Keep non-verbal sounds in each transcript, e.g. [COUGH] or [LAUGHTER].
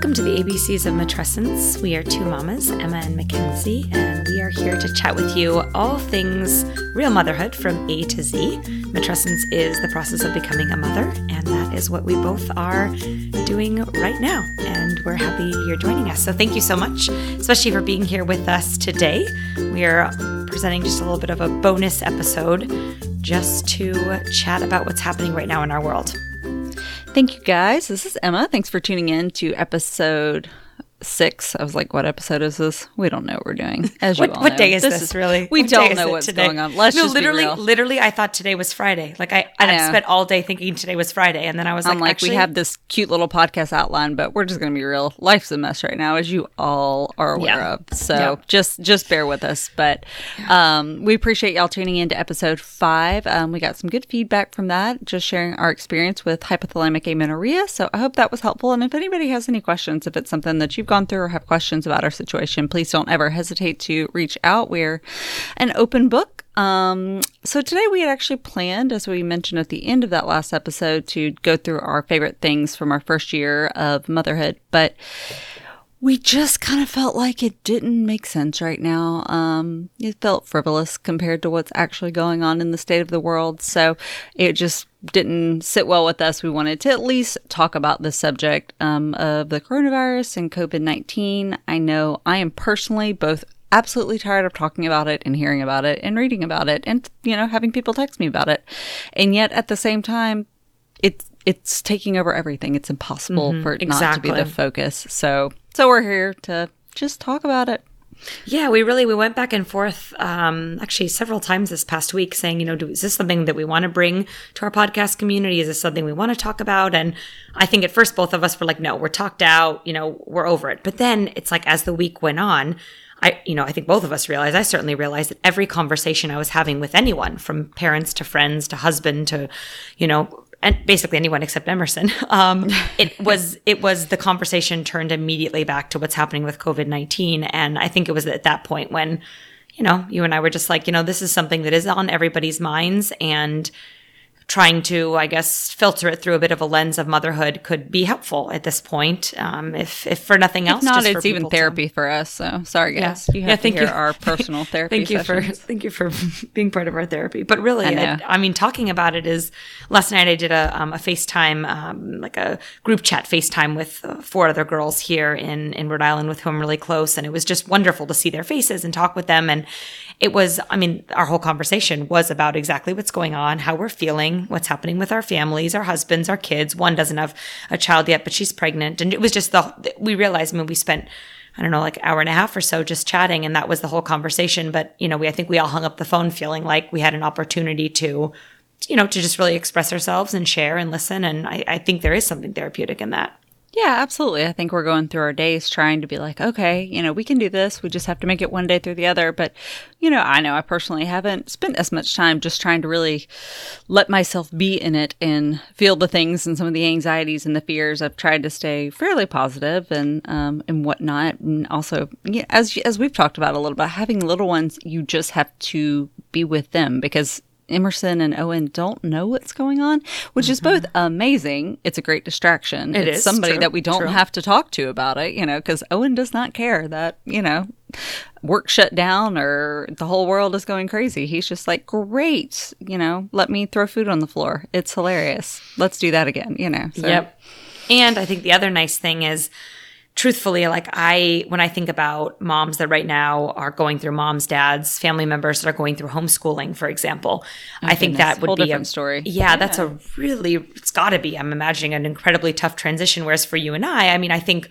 Welcome to the ABCs of Matrescence. We are two mamas, Emma and Mackenzie, and we are here to chat with you all things real motherhood from A to Z. Matrescence is the process of becoming a mother, and that is what we both are doing right now. And we're happy you're joining us. So thank you so much, especially for being here with us today. We are presenting just a little bit of a bonus episode just to chat about what's happening right now in our world. Thank you guys. This is Emma. Thanks for tuning in to episode six. I was like, what episode is this? We don't know what we're doing. As you what, all what know. day is this, this Is, really? We what don't know what's today? going on. Let's no, just literally, be real. literally, I thought today was Friday. Like I, I, I spent all day thinking today was Friday, and then I was I'm like, actually, we have this cute little podcast outline, but we're just going to be real. Life's a mess right now, as you all are aware yeah. of. So yeah. just just bear with us. But um, we appreciate y'all tuning in to episode five. Um, we got some good feedback from that, just sharing our experience with hypothalamic amenorrhea. So I hope that was helpful. And if anybody has any questions, if it's something that you've gone through or have questions about our situation, please don't ever hesitate to reach out. We're an open book. Um, so today we had actually planned, as we mentioned at the end of that last episode, to go through our favorite things from our first year of motherhood, but we just kind of felt like it didn't make sense right now. Um, it felt frivolous compared to what's actually going on in the state of the world. So it just didn't sit well with us. We wanted to at least talk about the subject um, of the coronavirus and COVID 19. I know I am personally both absolutely tired of talking about it and hearing about it and reading about it and, you know, having people text me about it. And yet at the same time, it's it's taking over everything. It's impossible mm-hmm, for it exactly. not to be the focus. So so we're here to just talk about it. Yeah, we really we went back and forth um, actually several times this past week, saying, you know, do, is this something that we want to bring to our podcast community? Is this something we want to talk about? And I think at first both of us were like, no, we're talked out, you know, we're over it. But then it's like as the week went on, I, you know, I think both of us realized, I certainly realized that every conversation I was having with anyone, from parents to friends to husband to, you know, and basically anyone except Emerson. [LAUGHS] Um, it [LAUGHS] was it was the conversation turned immediately back to what's happening with COVID nineteen, and I think it was at that point when, you know, you and I were just like, you know, this is something that is on everybody's minds, and trying to, I guess, filter it through a bit of a lens of motherhood could be helpful at this point. Um, if, if for nothing else, if not, it's even therapy to... for us. So sorry, guys. Yeah. You have yeah, thank to hear you. our [LAUGHS] personal therapy. thank you sessions. for [LAUGHS] thank you for being part of our therapy. But really, I, I, I mean, talking about it is last night I did a um, a FaceTime, um, like a group chat FaceTime with uh, four other girls here in in Rhode Island with whom I'm really close, and it was just wonderful to see their faces and talk with them and it was, I mean, our whole conversation was about exactly what's going on, how we're feeling, what's happening with our families, our husbands, our kids. One doesn't have a child yet, but she's pregnant. And it was just the, we realized, I mean, we spent, I don't know, like an hour and a half or so just chatting. And that was the whole conversation. But, you know, we, I think we all hung up the phone feeling like we had an opportunity to, you know, to just really express ourselves and share and listen. And I, I think there is something therapeutic in that. Yeah, absolutely. I think we're going through our days trying to be like, okay, you know, we can do this. We just have to make it one day through the other. But, you know, I know I personally haven't spent as much time just trying to really let myself be in it and feel the things and some of the anxieties and the fears. I've tried to stay fairly positive and um, and whatnot. And also, yeah, as as we've talked about a little bit, having little ones, you just have to be with them because Emerson and Owen don't know what's going on, which mm-hmm. is both mm-hmm. amazing. It's a great distraction. It it's is, somebody true, that we don't true. have to talk to about it, you know, because Owen does not care that, you know, work shut down or the whole world is going crazy. He's just like, great, you know, let me throw food on the floor. It's hilarious. Let's do that again, you know. So. Yep. And I think the other nice thing is, truthfully, like I, when I think about moms that right now are going through moms, dads, family members that are going through homeschooling, for example, oh, I think that would Whole be a story. Yeah, yeah, that's a really, it's got to be. I'm imagining an incredibly tough transition. Whereas for you and I, I mean, I think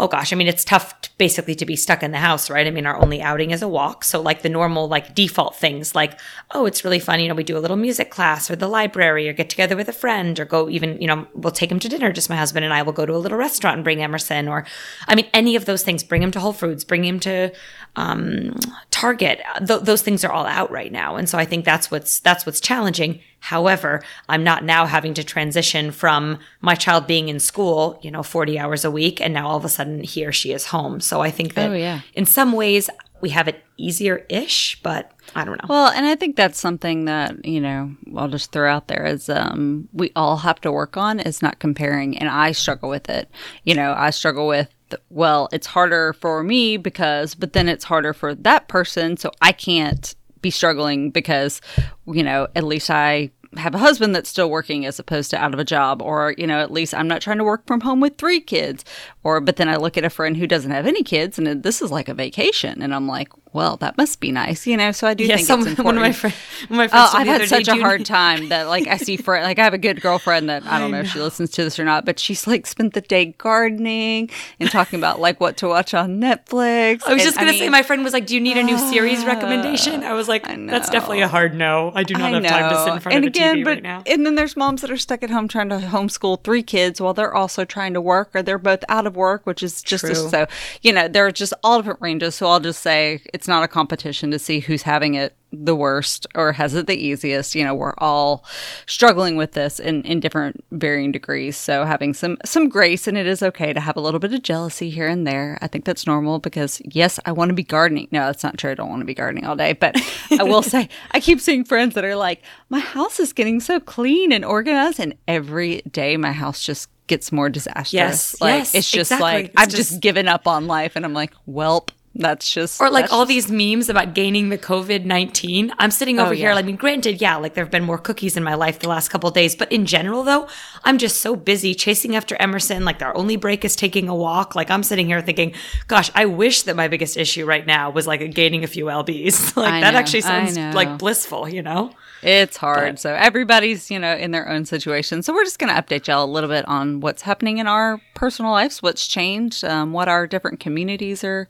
oh gosh, I mean, it's tough to basically to be stuck in the house, right? I mean, our only outing is a walk. So like the normal, like default things like, oh, it's really fun. You know, we do a little music class or the library or get together with a friend or go even, you know, we'll take him to dinner. Just my husband and I will go to a little restaurant and bring Emerson or, I mean, any of those things, bring him to Whole Foods, bring him to, um, Target. Th- those things are all out right now. And so I think that's what's, that's what's challenging. However, I'm not now having to transition from my child being in school, you know, 40 hours a week, and now all of a sudden he or she is home. So I think that oh, yeah. in some ways, we have it easier ish, but I don't know. Well, and I think that's something that, you know, I'll just throw out there is um, we all have to work on is not comparing. And I struggle with it. You know, I struggle with, well, it's harder for me because, but then it's harder for that person. So I can't be struggling because, you know, at least I have a husband that's still working as opposed to out of a job or you know at least i'm not trying to work from home with three kids or but then i look at a friend who doesn't have any kids and this is like a vacation and i'm like well, that must be nice, you know. So I do yeah, think some. One of my, friend, one of my friends. Oh, I've had such a hard time that like I see friend like I have a good girlfriend that I don't I know, know, if she [LAUGHS] listens to this or not, but she's like spent the day gardening and talking about like what to watch on Netflix. I was and, just gonna I mean, say, my friend was like, "Do you need a new series ah, [SIGHS] recommendation?" I was like, "That's definitely a hard no. I do not have time to sit in front and of again, TV but, right now." And then there's moms that are stuck at home trying to homeschool three kids while they're also trying to work, or they're both out of work, which is just a, so you know there are just all different ranges. So I'll just say it's not a competition competition to see who's having it the worst or has it the easiest. You know, we're all struggling with this in, in different varying degrees. So having some some grace and it is okay to have a little bit of jealousy here and there. I think that's normal because yes, I want to be gardening. No, that's not true. I don't want to be gardening all day. But I will [LAUGHS] say I keep seeing friends that are like, my house is getting so clean and organized and every day my house just gets more disastrous. Yes, like yes, it's just exactly. like it's I've just, just given up on life and I'm like, welp, that's just or like all just... these memes about gaining the COVID nineteen. I'm sitting over oh, here. I mean, granted, yeah, like there have been more cookies in my life the last couple days, but in general, though, I'm just so busy chasing after Emerson. Like our only break is taking a walk. Like I'm sitting here thinking, gosh, I wish that my biggest issue right now was like gaining a few lbs. [LAUGHS] like that actually sounds like blissful, you know. It's hard. But, so everybody's, you know, in their own situation. So we're just going to update y'all a little bit on what's happening in our personal lives, what's changed, um, what our different communities are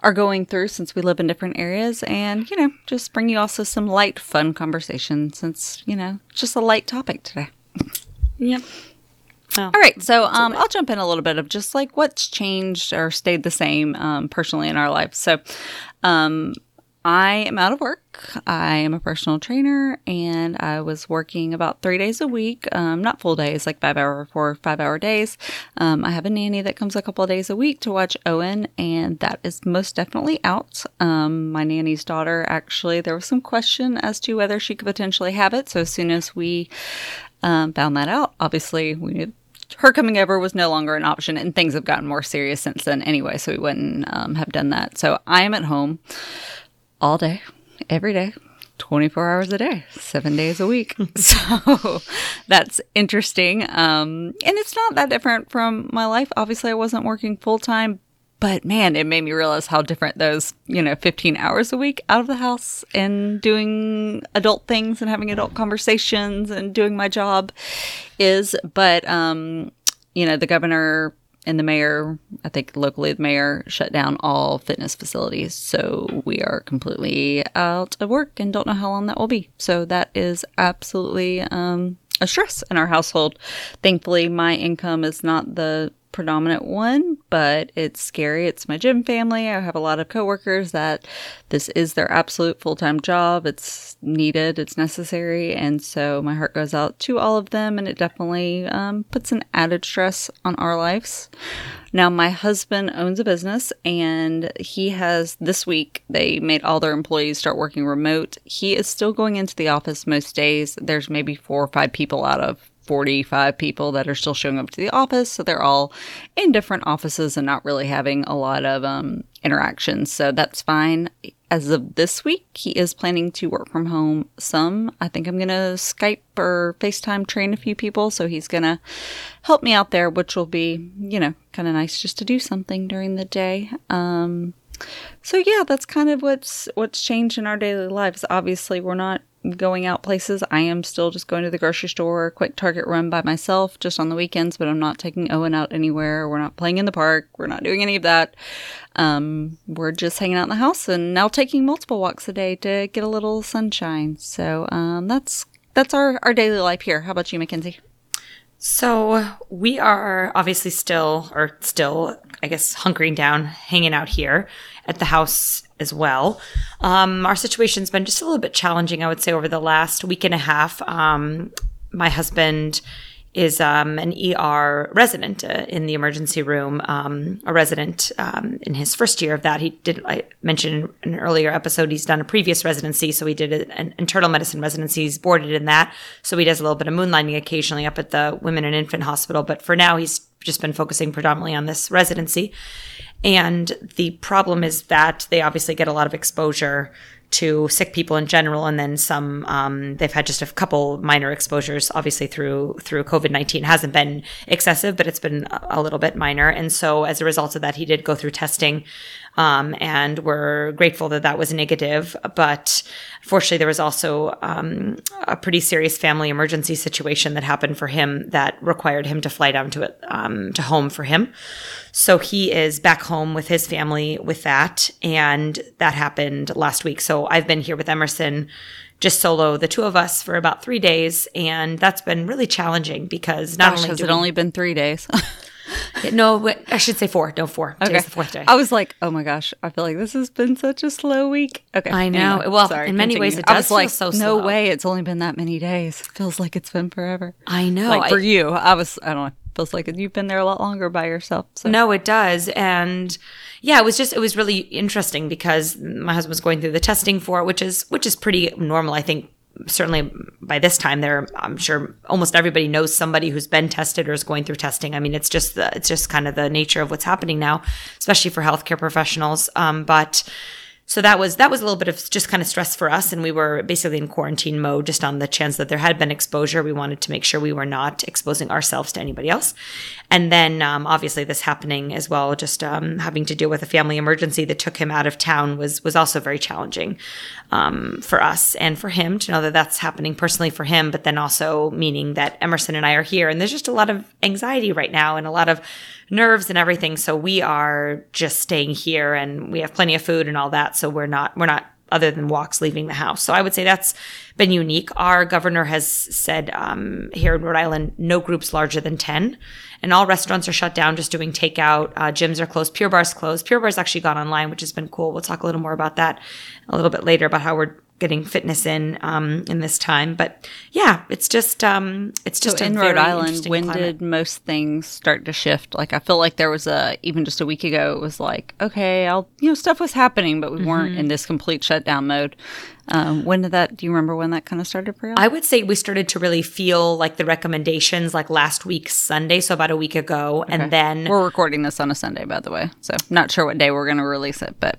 are going through since we live in different areas, and you know, just bring you also some light, fun conversation since you know, just a light topic today. Yep. All right, so um, I'll jump in a little bit of just like what's changed or stayed the same um, personally in our lives. So, um, I am out of work. I am a personal trainer and I was working about three days a week, um, not full days, like five hour, four, five hour days. Um, I have a nanny that comes a couple of days a week to watch Owen, and that is most definitely out. Um, my nanny's daughter, actually, there was some question as to whether she could potentially have it. So as soon as we um, found that out, obviously we her coming over was no longer an option, and things have gotten more serious since then anyway, so we wouldn't um, have done that. So I am at home all day, every day, 24 hours a day, seven days a week. [LAUGHS] [LAUGHS] so that's interesting. Um, and it's not that different from my life. Obviously, I wasn't working full time, but man, it made me realize how different those, you know, 15 hours a week out of the house and doing adult things and having adult conversations and doing my job is. But, um, you know, the governor and the mayor, I think locally, the mayor shut down all fitness facilities. So we are completely out of work and don't know how long that will be. So that is absolutely um, a stress in our household. Thankfully, my income is not the predominant one, but it's scary. It's my gym family. I have a lot of coworkers that this is their absolute full time job. It's needed, it's necessary. And so my heart goes out to all of them, and it definitely um, puts an added stress on our lives. Now, my husband owns a business, and he has this week, they made all their employees start working remote. He is still going into the office most days. There's maybe four or five people out of 45 people that are still showing up to the office. So they're all in different offices and not really having a lot of um, interactions. So that's fine. As of this week, he is planning to work from home some. I think I'm going to Skype or FaceTime train a few people. So he's going to help me out there, which will be, you know, kind of nice just to do something during the day. Um, so yeah, that's kind of what's what's changed in our daily lives. Obviously, we're not going out places. I am still just going to the grocery store, quick Target run by myself just on the weekends, but I'm not taking Owen out anywhere. We're not playing in the park. We're not doing any of that. Um, we're just hanging out in the house and now taking multiple walks a day to get a little sunshine. So um, that's that's our, our daily life here. How about you, Mackenzie? So we are obviously still, or still, I guess, hunkering down, hanging out here at the house as well. Um, our situation's been just a little bit challenging, I would say, over the last week and a half. Um, my husband is um, an ER resident uh, in the emergency room, um, a resident um, in his first year of that. He did, I mentioned in an earlier episode, he's done a previous residency. So he did an internal medicine residency. He's boarded in that. So he does a little bit of moonlighting occasionally up at the Women and Infant Hospital. But for now, he's just been focusing predominantly on this residency. And the problem is that they obviously get a lot of exposure to sick people in general, and then some. Um, they've had just a couple minor exposures, obviously through through COVID nineteen. Hasn't been excessive, but it's been a little bit minor. And so, as a result of that, he did go through testing, um, and we're grateful that that was negative. But fortunately, there was also um, a pretty serious family emergency situation that happened for him that required him to fly down to it um, to home for him. So he is back home with his family with that. And that happened last week. So I've been here with Emerson just solo, the two of us, for about three days, and that's been really challenging because not Gosh, only has it we- only been three days? [LAUGHS] no, I should say four. No, four. Today's the fourth day. I was like, oh my gosh, I feel like this has been such a slow week. Okay. I know. Well, in many ways, it does was feel like, so no way, it's only been that many days. Feels like it's been forever. I know. like for I- you, I was, I don't know, feels like you've been there a lot longer by yourself. So. No, it does. And yeah, it was just it was really interesting because my husband was going through the testing for it, which is which is pretty normal. I think certainly by this time there I'm sure almost everybody knows somebody who's been tested or is going through testing. I mean, it's just the it's just kind of the nature of what's happening now, especially for healthcare professionals. Um, but so that was that was a little bit of just kind of stress for us and we were basically in quarantine mode just on the chance that there had been exposure. We wanted to make sure we were not exposing ourselves to anybody else. And then um, obviously this happening as well just um, having to deal with a family emergency that took him out of town was was also very challenging um, for us and for him to know that that's happening personally for him but then also meaning that emerson and i are here. And there's just a lot of anxiety right now and a lot of nerves and everything. So we are just staying here and we have plenty of food and all that. So we're not, we're not other than walks leaving the house. So I would say that's been unique. Our governor has said um, here in Rhode Island, no groups larger than 10. And all restaurants are shut down, just doing takeout. Uh, gyms are closed. Pure Barre's closed. Pure Barre's actually gone online, which has been cool. We'll talk a little more about that a little bit later about how we're getting fitness in um, in this time. But yeah, it's just um, it's just So in Rhode Island, when climate. did most things start to shift? Like I feel like there was a even just a week ago, it was like okay, I'll you know stuff was happening, but we weren't Mm-hmm. in this complete shutdown mode. Um, when did that? Do you remember when that kind of started for you? I would say we started to really feel like the recommendations like last week Sunday, so about a week ago, and then We're recording this on a Sunday, by the way, so not sure what day we're going to release it, but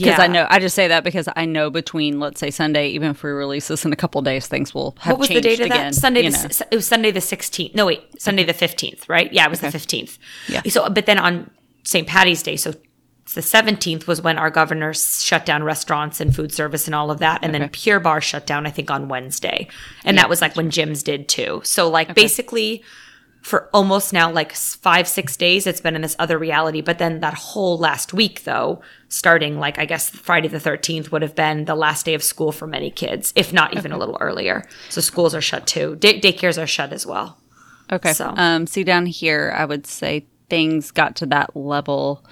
because Yeah. I know I just say that because I know between let's say Sunday, even if we release this in a couple days, things will have what was the date of again. that? Sunday. The, know. it was Sunday the sixteenth. No, wait, Sunday the fifteenth, right? Yeah, it was the fifteenth. Yeah. So, but then on St. Patty's Day, so the seventeenth was when our governor shut down restaurants and food service and all of that, and then Pure Barre shut down. I think on Wednesday, and that was like when gyms did too. So, like basically. For almost now, like five, six days, it's been in this other reality. But then that whole last week, though, starting like I guess Friday the 13th would have been the last day of school for many kids, if not even a little earlier. So schools are shut too. Day- daycares are shut as well. Okay. So- Um, see down here, I would say things got to that level.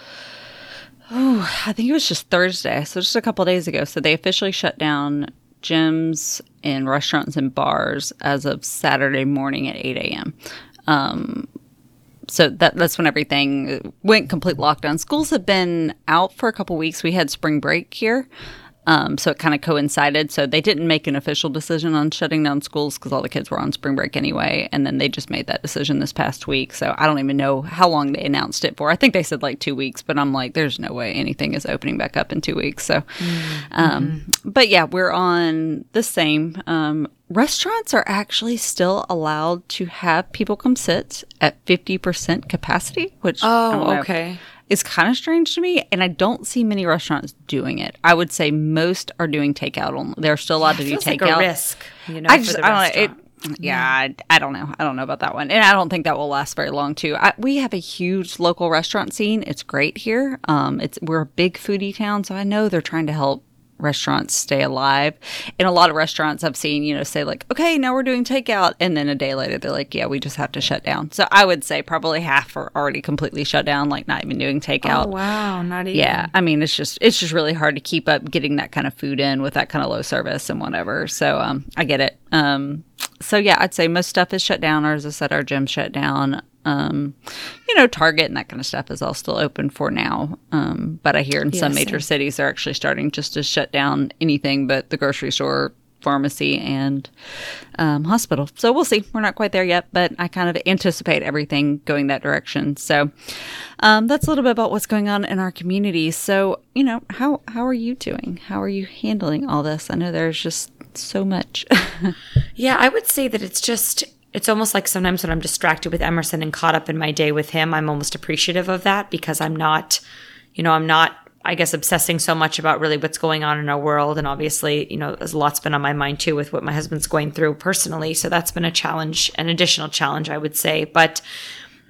Oh, I think it was just Thursday, so just a couple days ago. So they officially shut down gyms and restaurants and bars as of Saturday morning at eight a.m. Um, so that that's when everything went complete lockdown. Schools have been out for a couple weeks. We had spring break here. Um, so it kind of coincided. So they didn't make an official decision on shutting down schools because all the kids were on spring break anyway. And then they just made that decision this past week. So I don't even know how long they announced it for. I think they said like two weeks, but I'm like, there's no way anything is opening back up in two weeks. So, um, but yeah, we're on the same. Um, restaurants are actually still allowed to have people come sit at 50% capacity, which I okay. is kind of strange to me, and I don't see many restaurants doing it. I would say most are doing takeout only. They're still allowed to do takeout. like a risk, you know, I for just the I don't know. It, yeah, I, I don't know. I don't know about that one, and I don't think that will last very long too. I, we have a huge local restaurant scene. It's great here. Um, it's we're a big foodie town, so I know they're trying to help restaurants stay alive. And a lot of restaurants I've seen, you know, say like, okay, now we're doing takeout. And then a day later, they're like, yeah, we just have to shut down. So I would say probably half are already completely shut down, like not even doing takeout. Oh, wow, not even. Yeah, I mean it's just it's just really hard to keep up getting that kind of food in with that kind of low service and whatever. So um, I get it. Um, so yeah, I'd say most stuff is shut down, or as I said, our gym shut down. Um, you know, Target and that kind of stuff is all still open for now. Um, but I hear in yeah, some major cities they're actually starting just to shut down anything but the grocery store, pharmacy, and um, hospital. So we'll see. We're not quite there yet, but I kind of anticipate everything going that direction. So um, that's a little bit about what's going on in our community. So you know, how how are you doing? How are you handling all this? I know there's just so much. [LAUGHS] yeah, I would say that it's just it's almost like sometimes when I'm distracted with Emerson and caught up in my day with him, I'm almost appreciative of that because I'm not, you know, I'm not, I guess, obsessing so much about really what's going on in our world. And obviously, you know, there's a lot's been on my mind too with what my husband's going through personally. So that's been a challenge, an additional challenge, I would say. But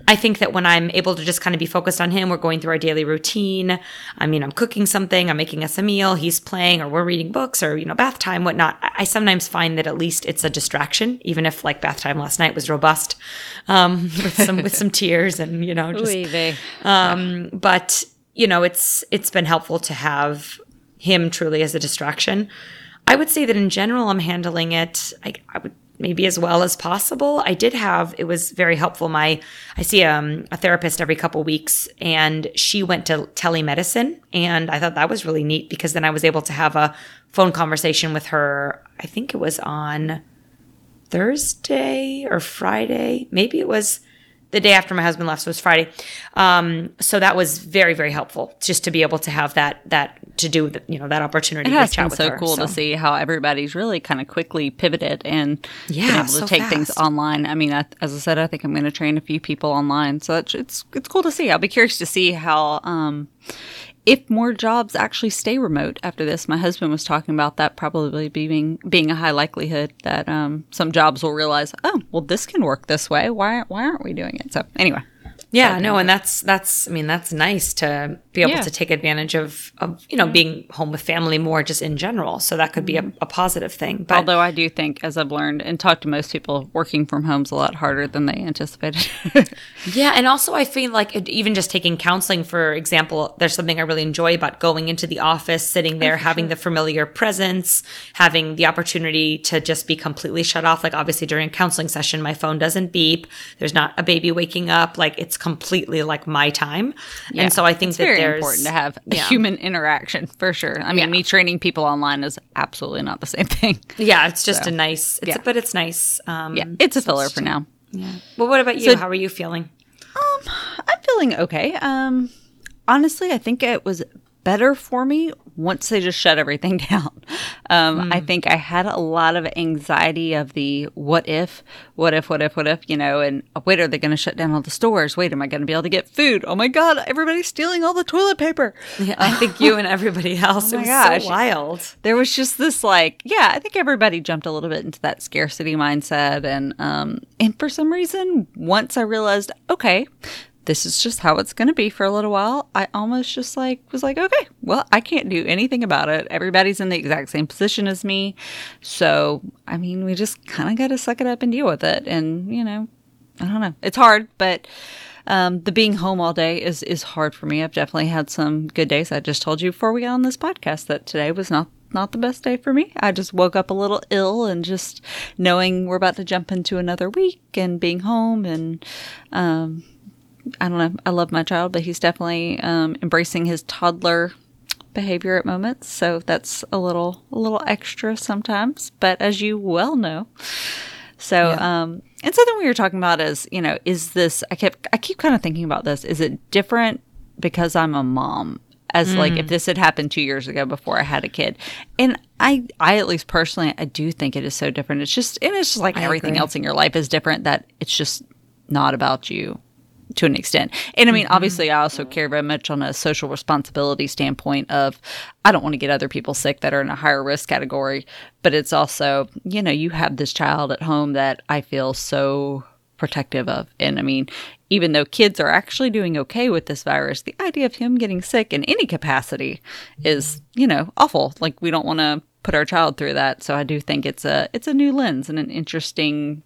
I think that when I'm able to just kind of be focused on him, we're going through our daily routine. I mean, I'm cooking something, I'm making us a meal, he's playing, or we're reading books, or, you know, bath time, whatnot. I sometimes find that at least it's a distraction, even if like bath time last night was robust, um, [LAUGHS] with some, with some tears and, you know, just, um, but, you know, it's, it's been helpful to have him truly as a distraction. I would say that in general, I'm handling it. I, I would maybe as well as possible. I did have it was very helpful. My I see um, a therapist every couple weeks, and she went to telemedicine, and I thought that was really neat because then I was able to have a phone conversation with her. I think it was on Thursday or Friday, maybe it was the day after my husband left, so it was Friday. Um, so that was very, very helpful just to be able to have that that to do you know that opportunity. It has been so her, cool so. to see how everybody's really kind of quickly pivoted and yeah, been able to take fast. things online. I mean, I, as I said, I think I'm going to train a few people online, so it's it's, it's cool to see. I'll be curious to see how. Um, if more jobs actually stay remote after this, my husband was talking about that probably being being a high likelihood that um, some jobs will realize, oh, well, this can work this way. Why why aren't we doing it? So anyway, yeah, no, and that's that's I mean that's nice to be able yeah. to take advantage of of you know being home with family more just in general. So that could be a, a positive thing. But although I do think, as I've learned and talked to most people, working from home's a lot harder than they anticipated. [LAUGHS] yeah, and also I feel like even just taking counseling, for example, there's something I really enjoy about going into the office, sitting oh, there, oh, having sure. the familiar presence, having the opportunity to just be completely shut off. Like obviously during a counseling session, my phone doesn't beep. There's not a baby waking up. Like it's completely like my time. Yeah, and so I think it's that very there's important to have yeah. human interaction for sure. I mean, yeah. me training people online is absolutely not the same thing. Yeah, it's just so, a nice, it's but it's nice. Um, yeah, it's a filler for now. Yeah. Well, what about you? So, How are you feeling? Um, I'm feeling okay. Um, honestly, I think it was better for me once they just shut everything [LAUGHS] down. Um, mm. I think I had a lot of anxiety of the what if, what if, what if, what if, you know, and wait, are they going to shut down all the stores? Wait, am I going to be able to get food? Oh my God, everybody's stealing all the toilet paper. Yeah, I think you and [LAUGHS] everybody else. oh my gosh. so wild. There was just this like, yeah, I think everybody jumped a little bit into that scarcity mindset. And, um, and for some reason, once I realized, okay, this is just how it's going to be for a little while. I almost just like was like, okay, well, I can't do anything about it. Everybody's in the exact same position as me. So, I mean, we just kind of got to suck it up and deal with it. And, you know, I don't know. It's hard, but um, the being home all day is is hard for me. I've definitely had some good days. I just told you before we got on this podcast that today was not not the best day for me. I just woke up a little ill and just knowing we're about to jump into another week and being home and um, I don't know. I love my child, but he's definitely um, embracing his toddler behavior at moments. So that's a little a little extra sometimes. But as you well know, so yeah. um, and something we were talking about is you know is this? I kept I keep kind of thinking about this. Is it different because I'm a mom? As mm. like if this had happened two years ago before I had a kid, and I, I at least personally, I do think it is so different. It's just, and it's just like I everything agree. else in your life is different. That it's just not about you to an extent. And I mean, mm-hmm. obviously, I also care very much on a social responsibility standpoint of I don't want to get other people sick that are in a higher risk category, but it's also, you know, you have this child at home that I feel so protective of. And I mean, even though kids are actually doing okay with this virus, the idea of him getting sick in any capacity is, you know, awful. Like we don't want to put our child through that. So I do think it's a it's a new lens and an interesting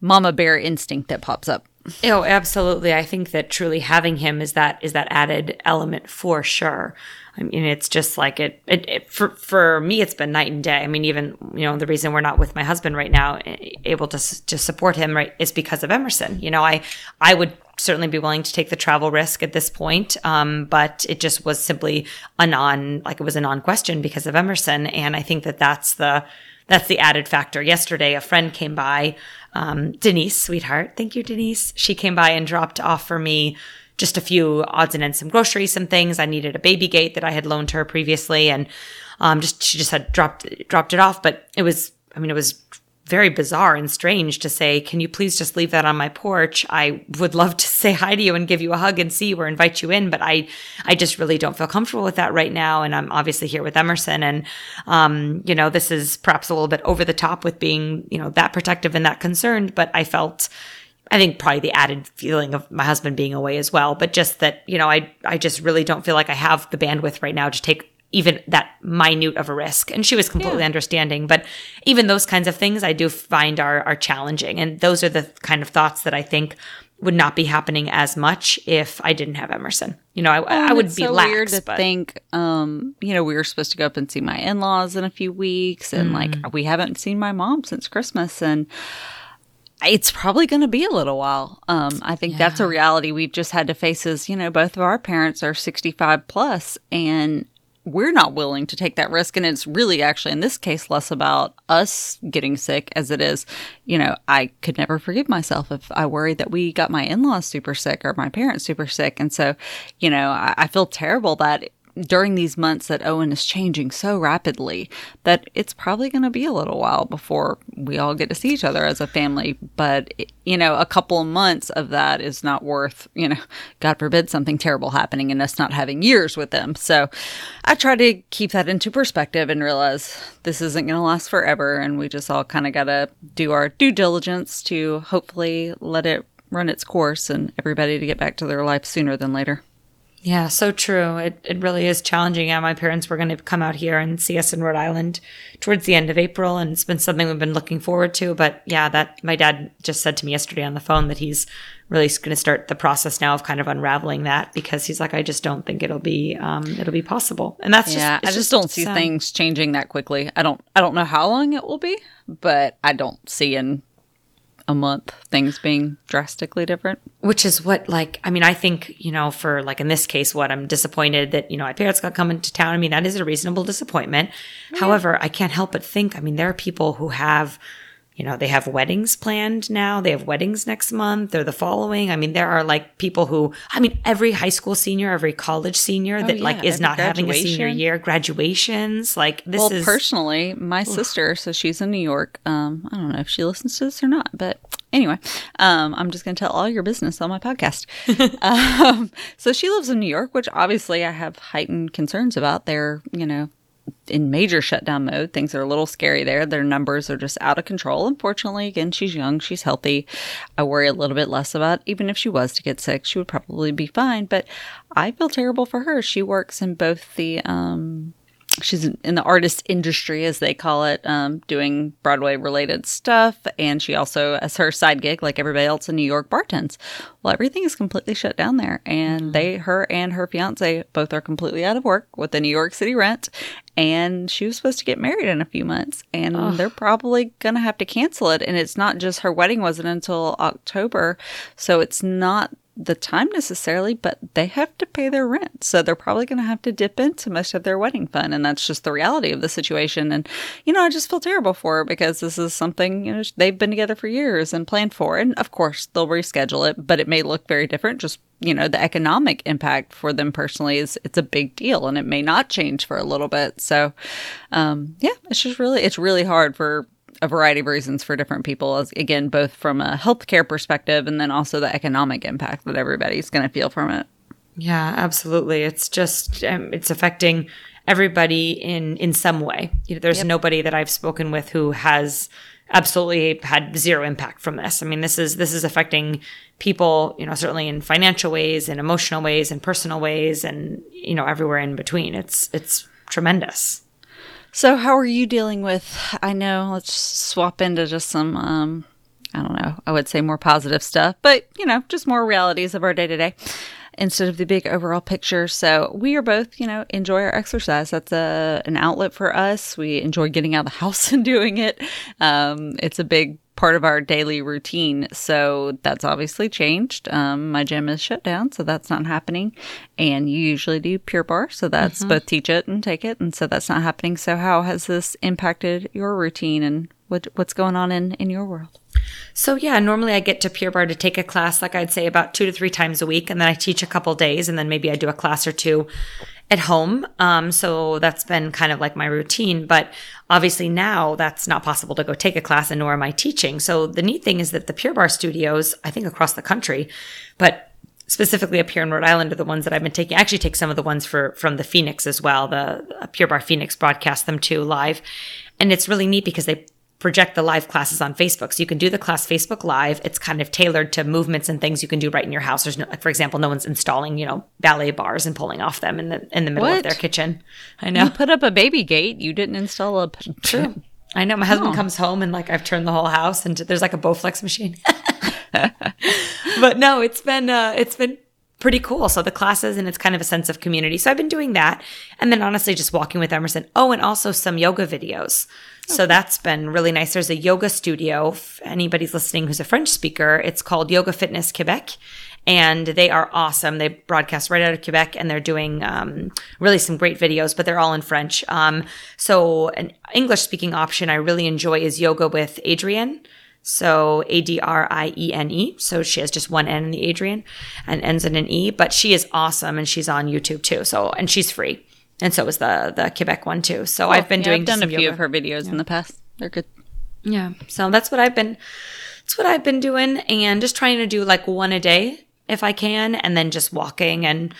mama bear instinct that pops up Oh, absolutely. I think that truly having him is that is that added element for sure. I mean, it's just like it, it, it, for for me. It's been night and day. I mean, even you know the reason we're not with my husband right now, able to to support him, right, is because of Emerson. You know, I I would certainly be willing to take the travel risk at this point, um, but it just was simply a non like it was a non question because of Emerson, and I think that that's the that's the added factor. Yesterday, a friend came by, um, Denise, sweetheart, thank you, Denise. She came by and dropped off for me just a few odds and ends, some groceries, some things. I needed a baby gate that I had loaned her previously, and um, just she just had dropped dropped it off. But it was, I mean, it was very bizarre and strange to say, "Can you please just leave that on my porch?" I would love to [LAUGHS] say hi to you and give you a hug and see you or invite you in, but I, I just really don't feel comfortable with that right now. And I'm obviously here with Emerson, and um, you know, this is perhaps a little bit over the top with being, you know, that protective and that concerned, but I felt I think probably the added feeling of my husband being away as well, but just that, you know, I, I just really don't feel like I have the bandwidth right now to take even that minute of a risk. And she was completely yeah. understanding. But even those kinds of things I do find are, are challenging. And those are the kind of thoughts that I think would not be happening as much if I didn't have Emerson. You know, I, oh, I would be so lax, weird to but. think. Um, you know, we were supposed to go up and see my in laws in a few weeks, and mm. like we haven't seen my mom since Christmas, and it's probably going to be a little while. Um, I think yeah. that's a reality we've just had to face. Is you know, both of our parents are sixty-five plus, and we're not willing to take that risk. And it's really actually in this case less about us getting sick as it is, you know, I could never forgive myself if I worried that we got my in laws super sick or my parents super sick. And so, you know, I, I feel terrible that during these months that Owen is changing so rapidly that it's probably going to be a little while before we all get to see each other as a family. But, you know, a couple of months of that is not worth, you know, [LAUGHS] God forbid something terrible happening and us not having years with them. So I try to keep that into perspective and realize this isn't going to last forever. And we just all kind of got to do our due diligence to hopefully let it run its course and everybody to get back to their life sooner than later. Yeah, so true. It it really is challenging. Yeah, my parents were going to come out here and see us in Rhode Island towards the end of April, and it's been something we've been looking forward to. But yeah, that my dad just said to me yesterday on the phone that he's really going to start the process now of kind of unraveling that because he's like, I just don't think it'll be um, it'll be possible, and that's yeah. Just, I just don't see sad. things changing that quickly. I don't I don't know how long it will be, but I don't see in a month things being drastically different? Which is what like i mean i think you know for like in this case what i'm disappointed that you know my parents got coming to town. I mean that is a reasonable disappointment. Yeah. however i can't help but think i mean there are people who have you know, they have weddings planned now. They have weddings next month or the following. I mean, there are like people who, I mean, every high school senior, every college senior oh, that yeah, like is not having a senior year, graduations. Like this well, is personally, my oof. sister, so she's in New York. Um, I don't know if she listens to this or not, but anyway, um, I'm just going to tell all your business on my podcast. [LAUGHS] um, so she lives in New York, which obviously I have heightened concerns about. They're, you know, in major shutdown mode. Things are a little scary there. Their numbers are just out of control. Unfortunately, again, she's young, she's healthy. I worry a little bit less about even if she was to get sick, she would probably be fine. But I feel terrible for her. She works in both the um, she's in the artist industry, as they call it, um, doing Broadway related stuff. And she also, as her side gig, like everybody else in New York, bartends. Well, everything is completely shut down there. And mm-hmm. they, her and her fiance both are completely out of work with the New York City rent. And she was supposed to get married in a few months. And Ugh. they're probably going to have to cancel it. And it's not just her wedding wasn't until October. So it's not the time necessarily, but they have to pay their rent. So they're probably going to have to dip into most of their wedding fund. And that's just the reality of the situation. And, you know, I just feel terrible for her because this is something, you know, they've been together for years and planned for. And of course, they'll reschedule it, but it may look very different. Just, you know, the economic impact for them personally is it's a big deal and it may not change for a little bit. So, um, yeah, it's just really, it's really hard for a variety of reasons for different people as again both from a healthcare perspective and then also the economic impact that everybody's going to feel from it. Yeah absolutely. It's just um, it's affecting everybody in in some way. You know, there's yep. nobody that i've spoken with who has absolutely had zero impact from this. I mean this is this is affecting people you know certainly in financial ways in emotional ways in personal ways and you know everywhere in between. It's it's tremendous so, how are you dealing with? I know, let's swap into just some um, I don't know, I would say more positive stuff, but you know, just more realities of our day to day instead of the big overall picture. So we are both, you know, enjoy our exercise. That's a an outlet for us. We enjoy getting out of the [LAUGHS] house and doing it. Um, it's a big part of our daily routine. So that's obviously changed. Um, my gym is shut down, so that's not happening. And you usually do Pure Barre, so that's mm-hmm. both teach it and take it, and so that's not happening. So how has this impacted your routine and what what's going on in in your world? So yeah, normally I get to Pure Barre to take a class, like I'd say about two to three times a week, and then I teach a couple days, and then maybe I do a class or two at home. Um, so that's been kind of like my routine. But obviously now that's not possible to go take a class and nor am I teaching. So the neat thing is that the Pure Barre studios, I think across the country, but specifically up here in Rhode Island are the ones that I've been taking. I actually take some of the ones for from the Phoenix as well. The Pure Barre Phoenix broadcast them too live. And it's really neat because they project the live classes on Facebook. So you can do the class Facebook live. It's kind of tailored to movements and things you can do right in your house. There's no, like, for example, no one's installing, you know, ballet bars and pulling off them in the in the middle what? of their kitchen. I know. You put up a baby gate. You didn't install a. [LAUGHS] True. I know. My husband oh. comes home and like I've turned the whole house and there's like a Bowflex machine. [LAUGHS] but no, it's been uh, it's been pretty cool. So the classes and it's kind of a sense of community. So I've been doing that. And then honestly, just walking with Emerson. Oh, and also some yoga videos. Okay. So that's been really nice. There's a yoga studio. If anybody's listening who's a French speaker, it's called Yoga Fitness Quebec. And they are awesome. They broadcast right out of Quebec and they're doing um, really some great videos, but they're all in French. Um, so, an English speaking option I really enjoy is Yoga with Adriene. So A D R I E N E. So she has just one N in the Adrian and ends in an E, but she is awesome and she's on YouTube too. So and she's free. And so is the the Quebec one too. So cool. I've been yeah, doing I've done a few yoga. of her videos yeah. in the past. They're good. Yeah. So that's what I've been that's what I've been doing and just trying to do like one a day if I can and then just walking and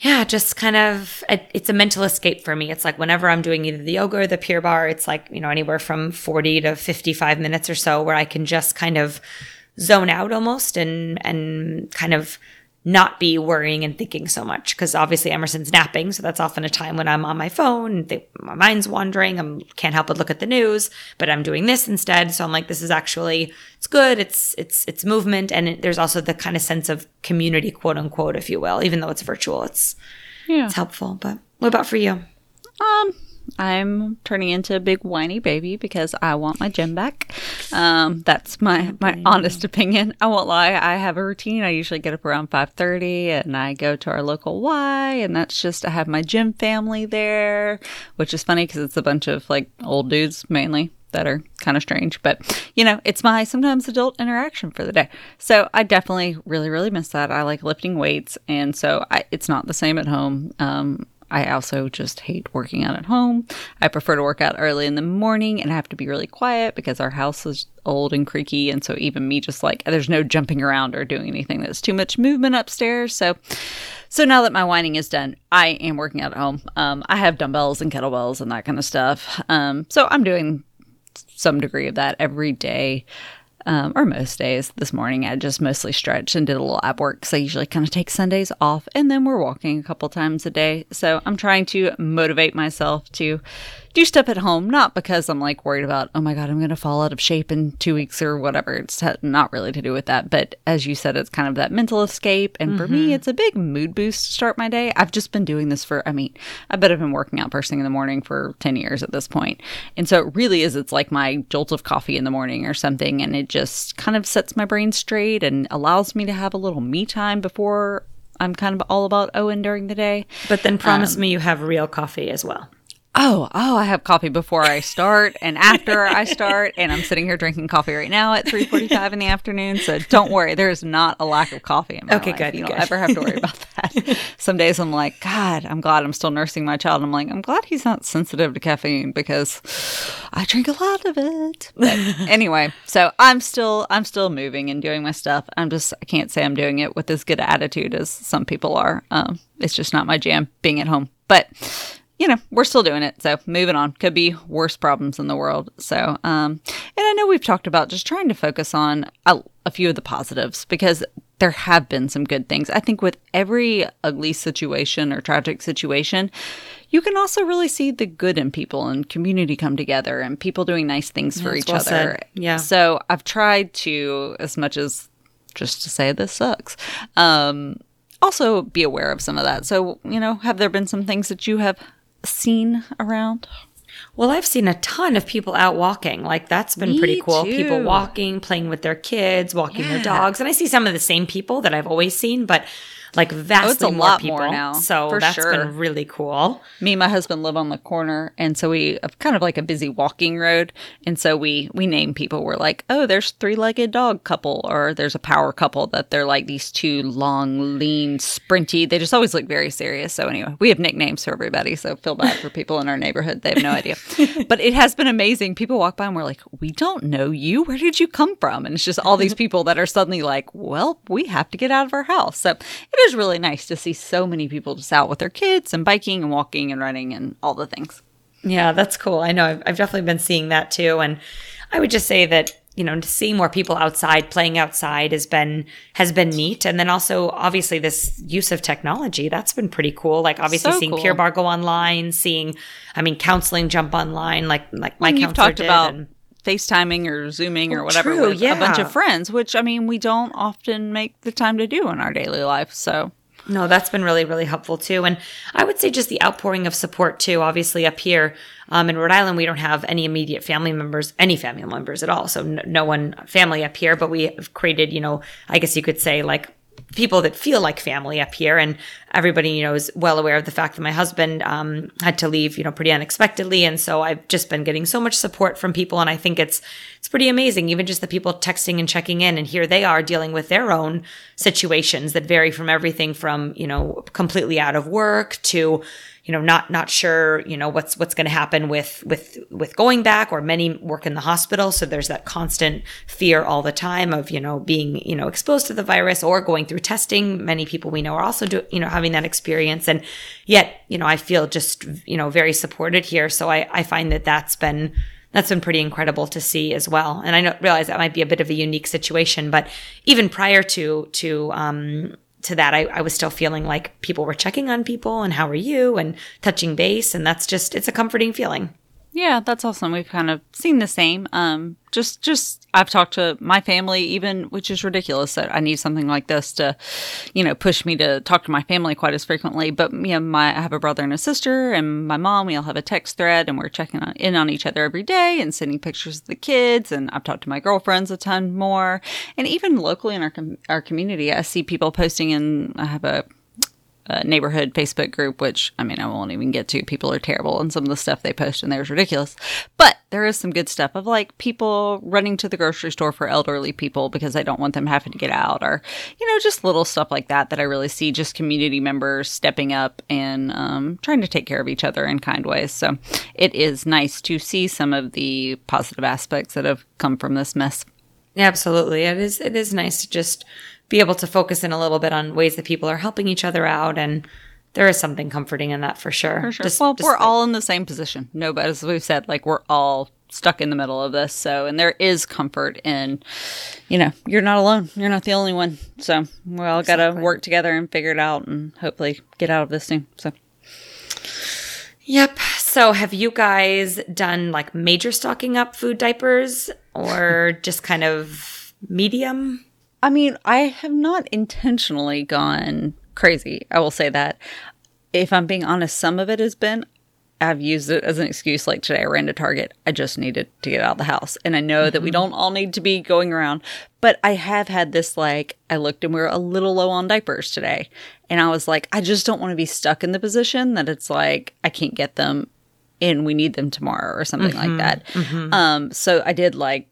yeah, just kind of, it's a mental escape for me. It's like whenever I'm doing either the yoga or the Pure Barre, it's like, you know, anywhere from 40 to 55 minutes or so where I can just kind of zone out almost and, and kind of not be worrying and thinking so much because obviously Emerson's napping, so that's often a time when I'm on my phone, they, my mind's wandering, I can't help but look at the news, but I'm doing this instead. So I'm like, this is actually it's good, it's it's it's movement, and it, there's also the kind of sense of community, quote unquote, if you will, even though it's virtual, it's yeah, it's helpful. But what about for you? Um, I'm turning into a big whiny baby because I want my gym back. Um, that's my my honest opinion. I won't lie. I have a routine. I usually get up around 5:30 and I go to our local Y, and that's just I have my gym family there, which is funny because it's a bunch of like old dudes mainly that are kind of strange, but you know, it's my sometimes adult interaction for the day. So I definitely really, really miss that. I like lifting weights, and so I, it's not the same at home. Um, I also just hate working out at home. I prefer to work out early in the morning and have to be really quiet because our house is old and creaky. And so even me just like, there's no jumping around or doing anything that's too much movement upstairs. So, so now that my whining is done, I am working out at home. Um, I have dumbbells and kettlebells and that kind of stuff. Um, so I'm doing some degree of that every day um, or most days. This morning, I just mostly stretched and did a little ab work because I usually kind of take Sundays off, and then we're walking a couple times a day. So I'm trying to motivate myself to do stuff at home, not because I'm like worried about, oh my God, I'm going to fall out of shape in two weeks or whatever. It's not really to do with that. But as you said, it's kind of that mental escape. And mm-hmm. for me, mm-hmm. it's a big mood boost to start my day. I've just been doing this for, I mean, I bet I've been working out first thing in the morning for 10 years at this point. And so it really is, it's like my jolt of coffee in the morning or something. And it just kind of sets my brain straight and allows me to have a little me time before I'm kind of all about Owen during the day. But then promise um, me you have real coffee as well oh, oh, I have coffee before I start and after I start, and I'm sitting here drinking coffee right now at 3:45 in the afternoon. So don't worry, there is not a lack of coffee in my okay, life. good. You don't ever have to worry about [LAUGHS] that. Some days I'm like, God, I'm glad I'm still nursing my child. I'm like, I'm glad he's not sensitive to caffeine because I drink a lot of it. But anyway, so I'm still I'm still moving and doing my stuff. I'm just I can't say I'm doing it with as good attitude as some people are. Um, it's just not my jam being at home, but you know, we're still doing it. So moving on. Could be worse problems in the world. So, um, and I know we've talked about just trying to focus on a, a few of the positives because there have been some good things. I think with every ugly situation or tragic situation, you can also really see the good in people and community come together and people doing nice things for each well other. Said. Yeah. So I've tried to, as much as just to say this sucks, um, also be aware of some of that. So, you know, have there been some things that you have seen around? Well, I've seen a ton of people out walking. Like that's been Me pretty cool. Too. People walking, playing with their kids, walking yeah. their dogs. And I see some of the same people that I've always seen, but like oh, vastly oh, more people more now. So that's sure. been really cool. Me and my husband live on the corner, and so we have kind of like a busy walking road, and so we we name people. We're like, oh, there's three legged dog couple, or there's a power couple that they're like these two long, lean, sprinty. They just always look very serious. So anyway, we have nicknames for everybody. So feel bad for people in our neighborhood; they have no idea. [LAUGHS] but it has been amazing. People walk by and we're like, we don't know you. Where did you come from? And it's just all these people that are suddenly like, well, we have to get out of our house. So it is really nice to see so many people just out with their kids and biking and walking and running and all the things. Yeah, that's cool. I know I've, I've definitely been seeing that too. And I would just say that you know, to see more people outside playing outside has been has been neat. And then also obviously this use of technology, that's been pretty cool. Like obviously so seeing cool. Pure Barre go online, seeing I mean counseling jump online like like my counselor did. About- and, FaceTiming or Zooming or oh, whatever true, with yeah. a bunch of friends, which I mean, we don't often make the time to do in our daily life. So, no, that's been really, really helpful too. And I would say just the outpouring of support too. Obviously, up here um, in Rhode Island, we don't have any immediate family members, any family members at all. So, no, no one family up here, but we have created, you know, I guess you could say like people that feel like family up here. And everybody, you know, is well aware of the fact that my husband um, had to leave, you know, pretty unexpectedly. And so I've just been getting so much support from people. And I think it's, it's pretty amazing. Even just the people texting and checking in. And here they are dealing with their own situations that vary from everything from, you know, completely out of work to, you know not not sure you know what's what's going to happen with with with going back or many work in the hospital. So there's that constant fear all the time of you know being you know exposed to the virus or going through testing. Many people we know are also do, you know having that experience. And yet you know I feel just you know very supported here. So I I find that that's been that's been pretty incredible to see as well. And I realize that might be a bit of a unique situation, but even prior to to um, to that, I, I was still feeling like people were checking on people and how are you and touching base. And that's just, it's a comforting feeling. Yeah, that's awesome. We've kind of seen the same. Um, just, just I've talked to my family, even which is ridiculous that I need something like this to, you know, push me to talk to my family quite as frequently. But you know, my I have a brother and a sister, and my mom. We all have a text thread, and we're checking on, in on each other every day and sending pictures of the kids. And I've talked to my girlfriends a ton more, and even locally in our com- our community, I see people posting. In I have a uh, neighborhood Facebook group, which I mean, I won't even get to. People are terrible, and some of the stuff they post in there is ridiculous. But there is some good stuff of like people running to the grocery store for elderly people because they don't want them having to get out, or you know, just little stuff like that that I really see just community members stepping up and um, trying to take care of each other in kind ways. So it is nice to see some of the positive aspects that have come from this mess. Absolutely, it is. It is nice to just be able to focus in a little bit on ways that people are helping each other out and there is something comforting in that for sure. For sure. Just, well, just we're like, all in the same position. No, but as we've said, like we're all stuck in the middle of this. So, and there is comfort in, you know, you're not alone. You're not the only one. So we all exactly. got to work together and figure it out and hopefully get out of this soon. So. Yep. So, have you guys done like major stocking up food diapers or just kind of medium? I mean, I have not intentionally gone crazy. I will say that. If I'm being honest, some of it has been I've used it as an excuse. Like today, I ran to Target. I just needed to get out of the house. And I know mm-hmm. that we mm-hmm. don't all need to be going around, but I have had this like, I looked and we are a little low on diapers today. And I was like, I just don't want to be stuck in the position that it's like, I can't get them and we need them tomorrow or something mm-hmm. like that. Mm-hmm. Um, so I did like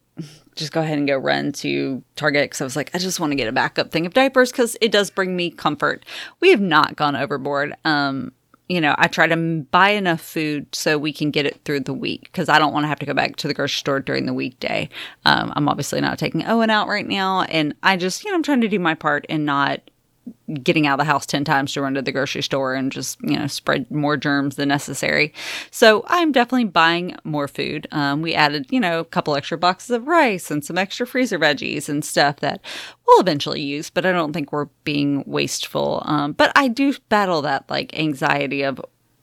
just go ahead and go run to Target because I was like, I just want to get a backup thing of diapers because it does bring me comfort. We have not gone overboard. Um, you know, I try to buy enough food so we can get it through the week because I don't want to have to go back to the grocery store during the weekday. Um, I'm obviously not taking Owen out right now, and I just, you know, I'm trying to do my part and not getting out of the house 10 times to run to the grocery store and just, you know, spread more germs than necessary. So I'm definitely buying more food. Um, we added, you know, a couple extra boxes of rice and some extra freezer veggies and stuff that we'll eventually use, but I don't think we're being wasteful. Um, but I do battle that like anxiety of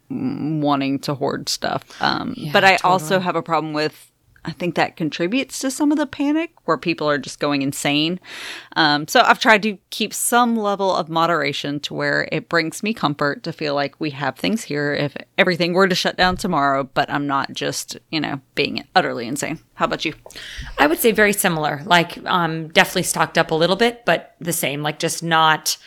wanting to hoard stuff. Um, yeah, but I totally. also have a problem with I think that contributes to some of the panic where people are just going insane. Um, so I've tried to keep some level of moderation to where it brings me comfort to feel like we have things here if everything were to shut down tomorrow, but I'm not just, you know, being utterly insane. How about you? I would say very similar. Like, um, definitely stocked up a little bit, but the same, like just not,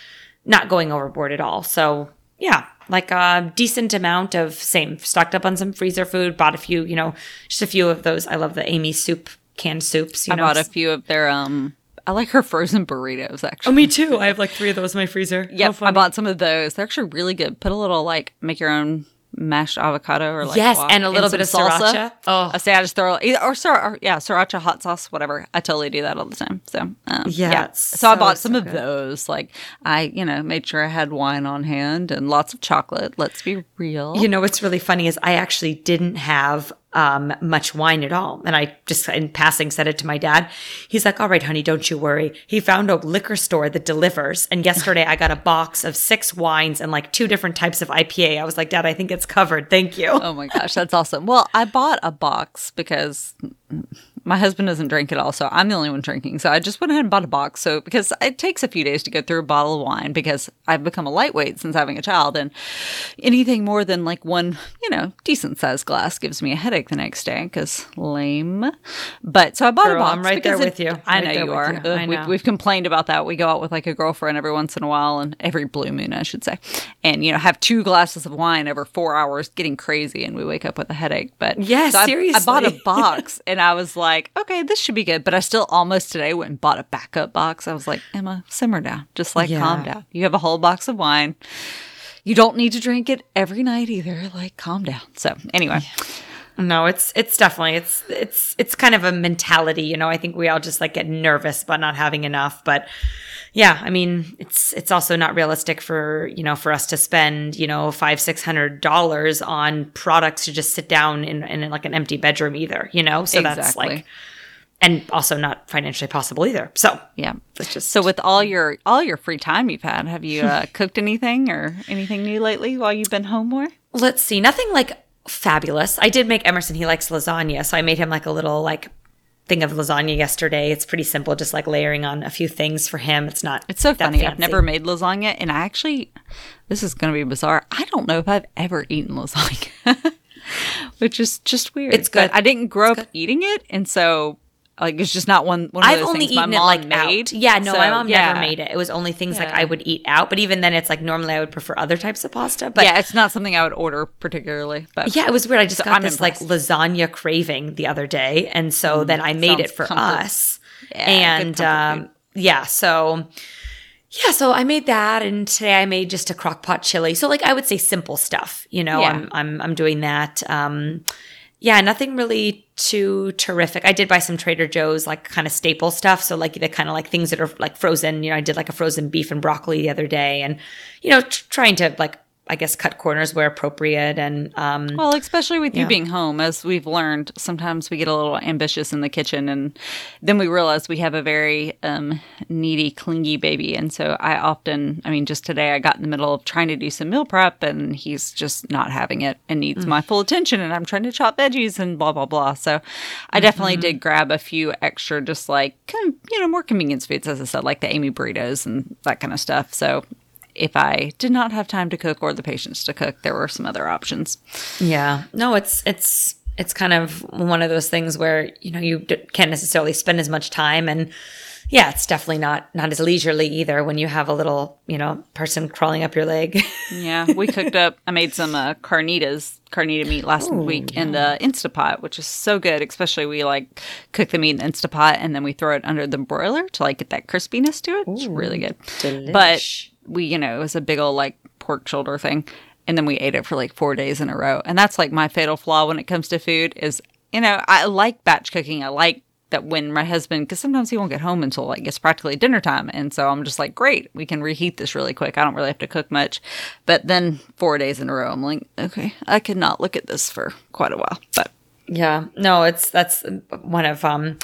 not going overboard at all. So yeah, like a decent amount of same stocked up on some freezer food bought a few you know just a few of those i love the amy soup canned soups you i know. bought a few of their um I like her frozen burritos actually. Oh, me too. I have like three of those in my freezer. Yep, I bought some of those. They're actually really good. Put a little like make your own mashed avocado or like yes, and a little bit of salsa. Sriracha. Oh, I say I just throw either or, or yeah, sriracha hot sauce, whatever. I totally do that all the time. So um, yeah, yeah. So, so, I bought some so of good. those. Like I, you know, made sure I had wine on hand and lots of chocolate. Let's be real. You know what's really funny is I actually didn't have um, much wine at all. And I just in passing said it to my dad. He's like, all right, honey, don't you worry. He found a liquor store that delivers. And yesterday I got a box of six wines and like two different types of IPA. I was like, dad, I think it's covered. Thank you. Oh my gosh. That's awesome. Well, I bought a box because my husband doesn't drink at all, so I'm the only one drinking. So I just went ahead and bought a box. So because it takes a few days to go through a bottle of wine because I've become a lightweight since having a child, and anything more than like one, you know, decent sized glass gives me a headache the next day because lame. But so I bought Girl, a box. I'm right there with you. I know you are. You. I know. We've, we've complained about that. We go out with like a girlfriend every once in a while, and every blue moon, I should say, and you know, have two glasses of wine over four hours, getting crazy, and we wake up with a headache. But yeah, so seriously, I, I bought a [LAUGHS] box, and I was like, okay, this should be good. But I still almost today went and bought a backup box. I was like, Emma, simmer down. Just like yeah. calm down. You have a whole box of wine. You don't need to drink it every night either. Like, calm down. So anyway. Yeah. No, it's it's definitely it's it's it's kind of a mentality, you know. I think we all just like get nervous about not having enough, but yeah, I mean, it's it's also not realistic for you know for us to spend you know five six hundred dollars on products to just sit down in, in like an empty bedroom either, you know. So exactly. that's like and also not financially possible either. So yeah, it's just so with all your all your free time you've had, have you uh, [LAUGHS] cooked anything or anything new lately while you've been home more? Let's see, nothing like fabulous. I did make Emerson. He likes lasagna, so I made him like a little like thing of lasagna yesterday. It's pretty simple, just like layering on a few things for him. It's not. It's so funny. Fancy. I've never made lasagna, and I actually, this is going to be bizarre. I don't know if I've ever eaten lasagna, [LAUGHS] which is just weird. It's good. But I didn't grow it's up good. eating it, and so like it's just not one. one I've only eaten it like made. Out. Yeah, no, so, my mom yeah. never made it. It was only things yeah. like I would eat out. But even then, it's like normally I would prefer other types of pasta. But yeah, it's not something I would order particularly. But yeah, it was weird. I just so got I'm this impressed. like lasagna craving the other day, and so mm, then I made it for comfort. us. Yeah, and um, yeah, so yeah, so I made that, and today I made just a crock pot chili. So like I would say simple stuff. You know. I'm I'm I'm doing that. Um, yeah, nothing really too terrific. I did buy some Trader Joe's like kind of staple stuff. So like the kind of like things that are like frozen. You know, I did like a frozen beef and broccoli the other day, and you know, t- trying to like I guess cut corners where appropriate and um well especially with yeah. you being home as we've learned sometimes we get a little ambitious in the kitchen and then we realize we have a very um needy clingy baby and so I often I mean just today I got in the middle of trying to do some meal prep and he's just not having it and needs mm. my full attention and I'm trying to chop veggies and blah blah blah so I definitely mm-hmm. did grab a few extra just like you know more convenience foods as I said like the Amy burritos and that kind of stuff so if I did not have time to cook or the patience to cook, there were some other options. Yeah. No, it's it's it's kind of one of those things where you know you can't necessarily spend as much time and yeah it's definitely not not as leisurely either when you have a little you know person crawling up your leg [LAUGHS] yeah we cooked up i made some uh, carnitas carnita meat last Ooh, week yeah. in the instapot which is so good especially we like cook the meat in the instapot and then we throw it under the broiler to like get that crispiness to it Ooh, it's really good delish. but we, you know, it was a big old like pork shoulder thing. And then we ate it for like four days in a row. And that's like my fatal flaw when it comes to food is, you know, I like batch cooking. I like that when my husband, because sometimes he won't get home until like it's practically dinner time. And so I'm just like, great, we can reheat this really quick. I don't really have to cook much. But then four days in a row, I'm like, okay, I cannot look at this for quite a while. But yeah, no, it's that's one of um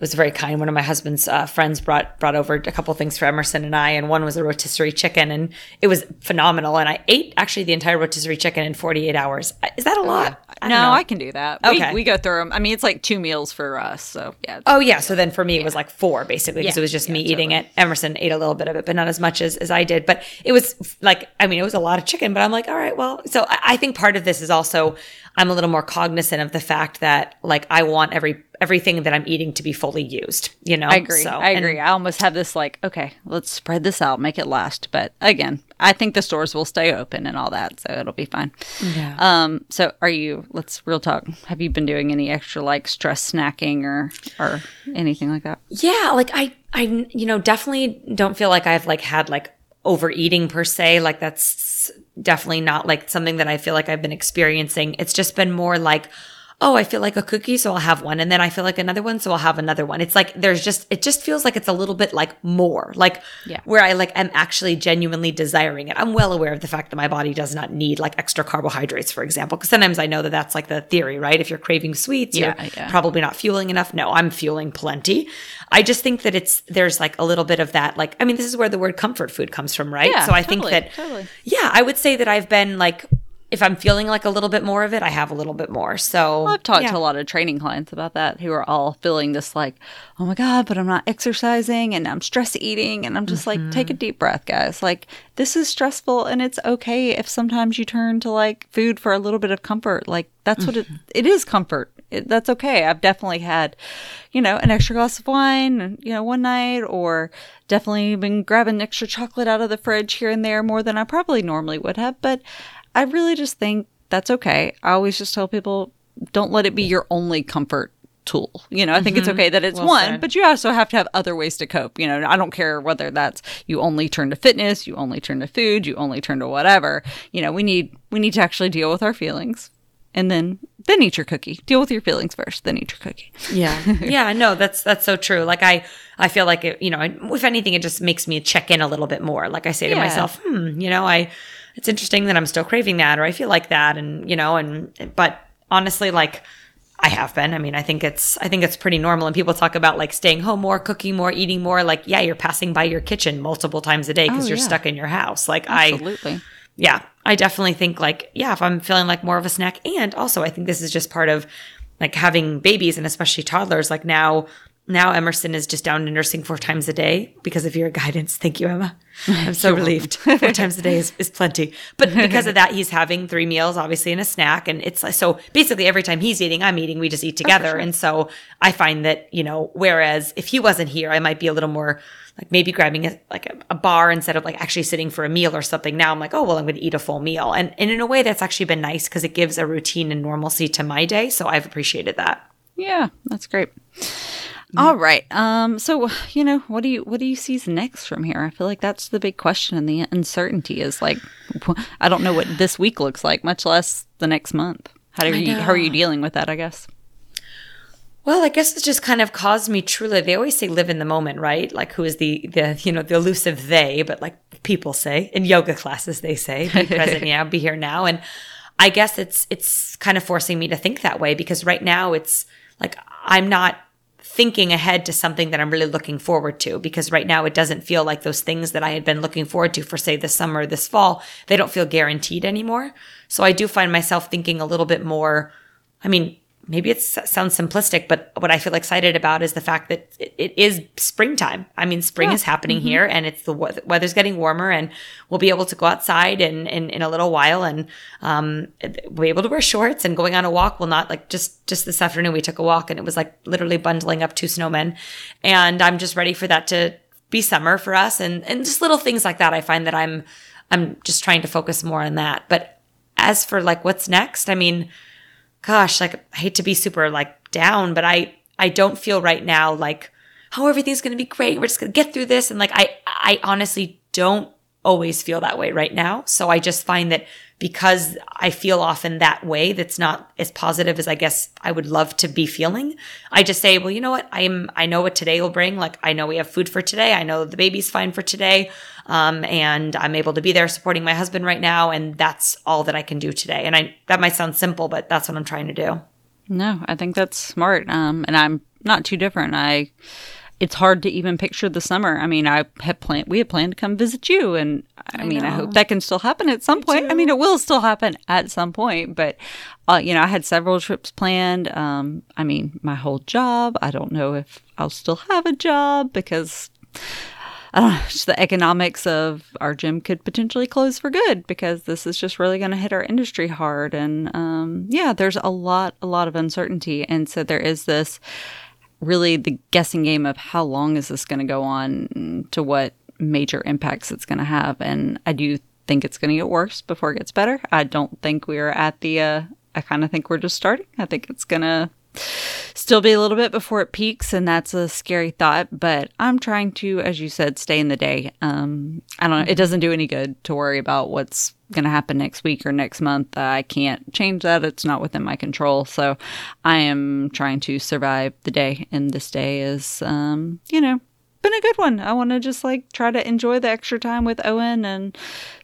was very kind. One of my husband's uh, friends brought brought over a couple things for Emerson and I, and one was a rotisserie chicken, and it was phenomenal. And I ate actually the entire rotisserie chicken in 48 hours. Is that a lot? I no, I can do that. Okay, we, we, go through them. I mean, it's like two meals for us, so yeah. Oh yeah, so then for me yeah. it was like four basically because yeah. it was just yeah, me totally. eating it. Emerson ate a little bit of it, but not as much as as I did. But it was like, I mean, it was a lot of chicken. But I'm like, all right, well, so I, I think part of this is also I'm a little more cognizant of the fact that like I want every everything that I'm eating to be fully used. You know, I agree. So, I agree. And, I almost have this like, okay, let's spread this out, make it last. But again, I think the stores will stay open and all that, so it'll be fine. Yeah. Um. So, are you? Let's real talk. Have you been doing any extra like stress snacking or or anything like that? Yeah. Like I, I, you know, definitely don't feel like I've like had like overeating per se. Like that's definitely not like something that I feel like I've been experiencing. It's just been more like oh, I feel like a cookie, so I'll have one. And then I feel like another one, so I'll have another one. It's like there's just, it just feels like it's a little bit like more, like yeah. where I like am actually genuinely desiring it. I'm well aware of the fact that my body does not need like extra carbohydrates, for example, because sometimes I know that that's like the theory, right? If you're craving sweets, yeah, you're yeah. probably not fueling enough. No, I'm fueling plenty. I just think that it's, there's like a little bit of that, like, I mean, this is where the word comfort food comes from, right? Yeah, so I totally, think that, totally. yeah, I would say that I've been like if I'm feeling like a little bit more of it, I have a little bit more. So well, I've talked yeah. to a lot of training clients about that who are all feeling this like, oh my God, but I'm not exercising and I'm stress eating. And I'm just mm-hmm. like, take a deep breath, guys. Like, this is stressful and it's okay if sometimes you turn to like food for a little bit of comfort. Like, that's mm-hmm. what it, mm-hmm. it is comfort. It, that's okay. I've definitely had, you know, an extra glass of wine, you know, one night, or definitely been grabbing extra chocolate out of the fridge here and there more than I probably normally would have. But I really just think that's okay. I always just tell people don't let it be your only comfort tool. You know, I think mm-hmm. it's okay that it's well one, said. but you also have to have other ways to cope. You know, I don't care whether that's you only turn to fitness, you only turn to food, you only turn to whatever. You know, we need we need to actually deal with our feelings and then then eat your cookie. Deal with your feelings first, then eat your cookie. Yeah. [LAUGHS] yeah, no, that's that's so true. Like I I feel like it, you know, if anything it just makes me check in a little bit more. Like I say to yeah. myself, "Hmm, you know, I it's interesting that I'm still craving that or I feel like that and you know and but honestly like I have been. I mean, I think it's I think it's pretty normal and people talk about like staying home more, cooking more, eating more like yeah, you're passing by your kitchen multiple times a day cuz oh, you're yeah. stuck in your house. Like Absolutely. I Yeah, I definitely think like yeah, if I'm feeling like more of a snack and also I think this is just part of like having babies and especially toddlers like now now Emerson is just down to nursing four times a day because of your guidance. Thank you, Emma. I'm so [LAUGHS] relieved. four times a day is, is plenty. But because of that, he's having three meals, obviously, and a snack. And it's so basically every time he's eating, I'm eating. We just eat together. Oh, sure. And so I find that, you know, whereas if he wasn't here, I might be a little more like maybe grabbing a, like a, a bar instead of like actually sitting for a meal or something. Now I'm like, oh, well, I'm going to eat a full meal. And, and in a way, that's actually been nice because it gives a routine and normalcy to my day. So I've appreciated that. Yeah, that's great. All right. Um. So you know, what do you what do you see next from here? I feel like that's the big question, and the uncertainty is like, I don't know what this week looks like, much less the next month. How do you how are you dealing with that? I guess. Well, I guess it's just kind of caused me truly. They always say live in the moment, right? Like who is the the you know the elusive they, but like people say in yoga classes they say be [LAUGHS] present, yeah, be here now, and I guess it's it's kind of forcing me to think that way because right now it's like I'm not thinking ahead to something that I'm really looking forward to because right now it doesn't feel like those things that I had been looking forward to for say this summer, this fall, they don't feel guaranteed anymore. So I do find myself thinking a little bit more, I mean, maybe it sounds simplistic, but what I feel excited about is the fact that it is springtime. I mean, spring yeah. is happening mm-hmm. here and it's the weather's getting warmer and we'll be able to go outside and in, in a little while and um, we'll be able to wear shorts and going on a walk will not like just, just this afternoon we took a walk and it was like literally bundling up two snowmen. And I'm just ready for that to be summer for us and, and just little things like that. I find that I'm, I'm just trying to focus more on that. But as for like what's next, I mean, gosh, like I hate to be super like down, but I I don't feel right now like oh everything's going to be great. We're just going to get through this and like I I honestly don't always feel that way right now. So I just find that because I feel often that way, that's not as positive as I guess I would love to be feeling. I just say, well, you know what? I'm, I know what today will bring. Like, I know we have food for today. I know the baby's fine for today. Um, and I'm able to be there supporting my husband right now. And that's all that I can do today. And I, that might sound simple, but that's what I'm trying to do. No, I think that's smart. Um, and I'm not too different. I, it's hard to even picture the summer. I mean, I had planned, we had planned to come visit you, and I, I mean, know. I hope that can still happen at some Me point. Too. I mean, it will still happen at some point, but uh, you know, I had several trips planned. Um, I mean, my whole job. I don't know if I'll still have a job because. Just the economics of our gym could potentially close for good because this is just really going to hit our industry hard. And um, yeah, there's a lot, a lot of uncertainty. And so there is this really the guessing game of how long is this going to go on to what major impacts it's going to have. And I do think it's going to get worse before it gets better. I don't think we're at the, uh, I kind of think we're just starting. I think it's going to still be a little bit before it peaks, and that's a scary thought. But I'm trying to, as you said, stay in the day. Um, I don't know. It doesn't do any good to worry about what's going to happen next week or next month. Uh, I can't change that. It's not within my control. So I am trying to survive the day, and this day is, um, you know, been a good one. I want to just like try to enjoy the extra time with Owen and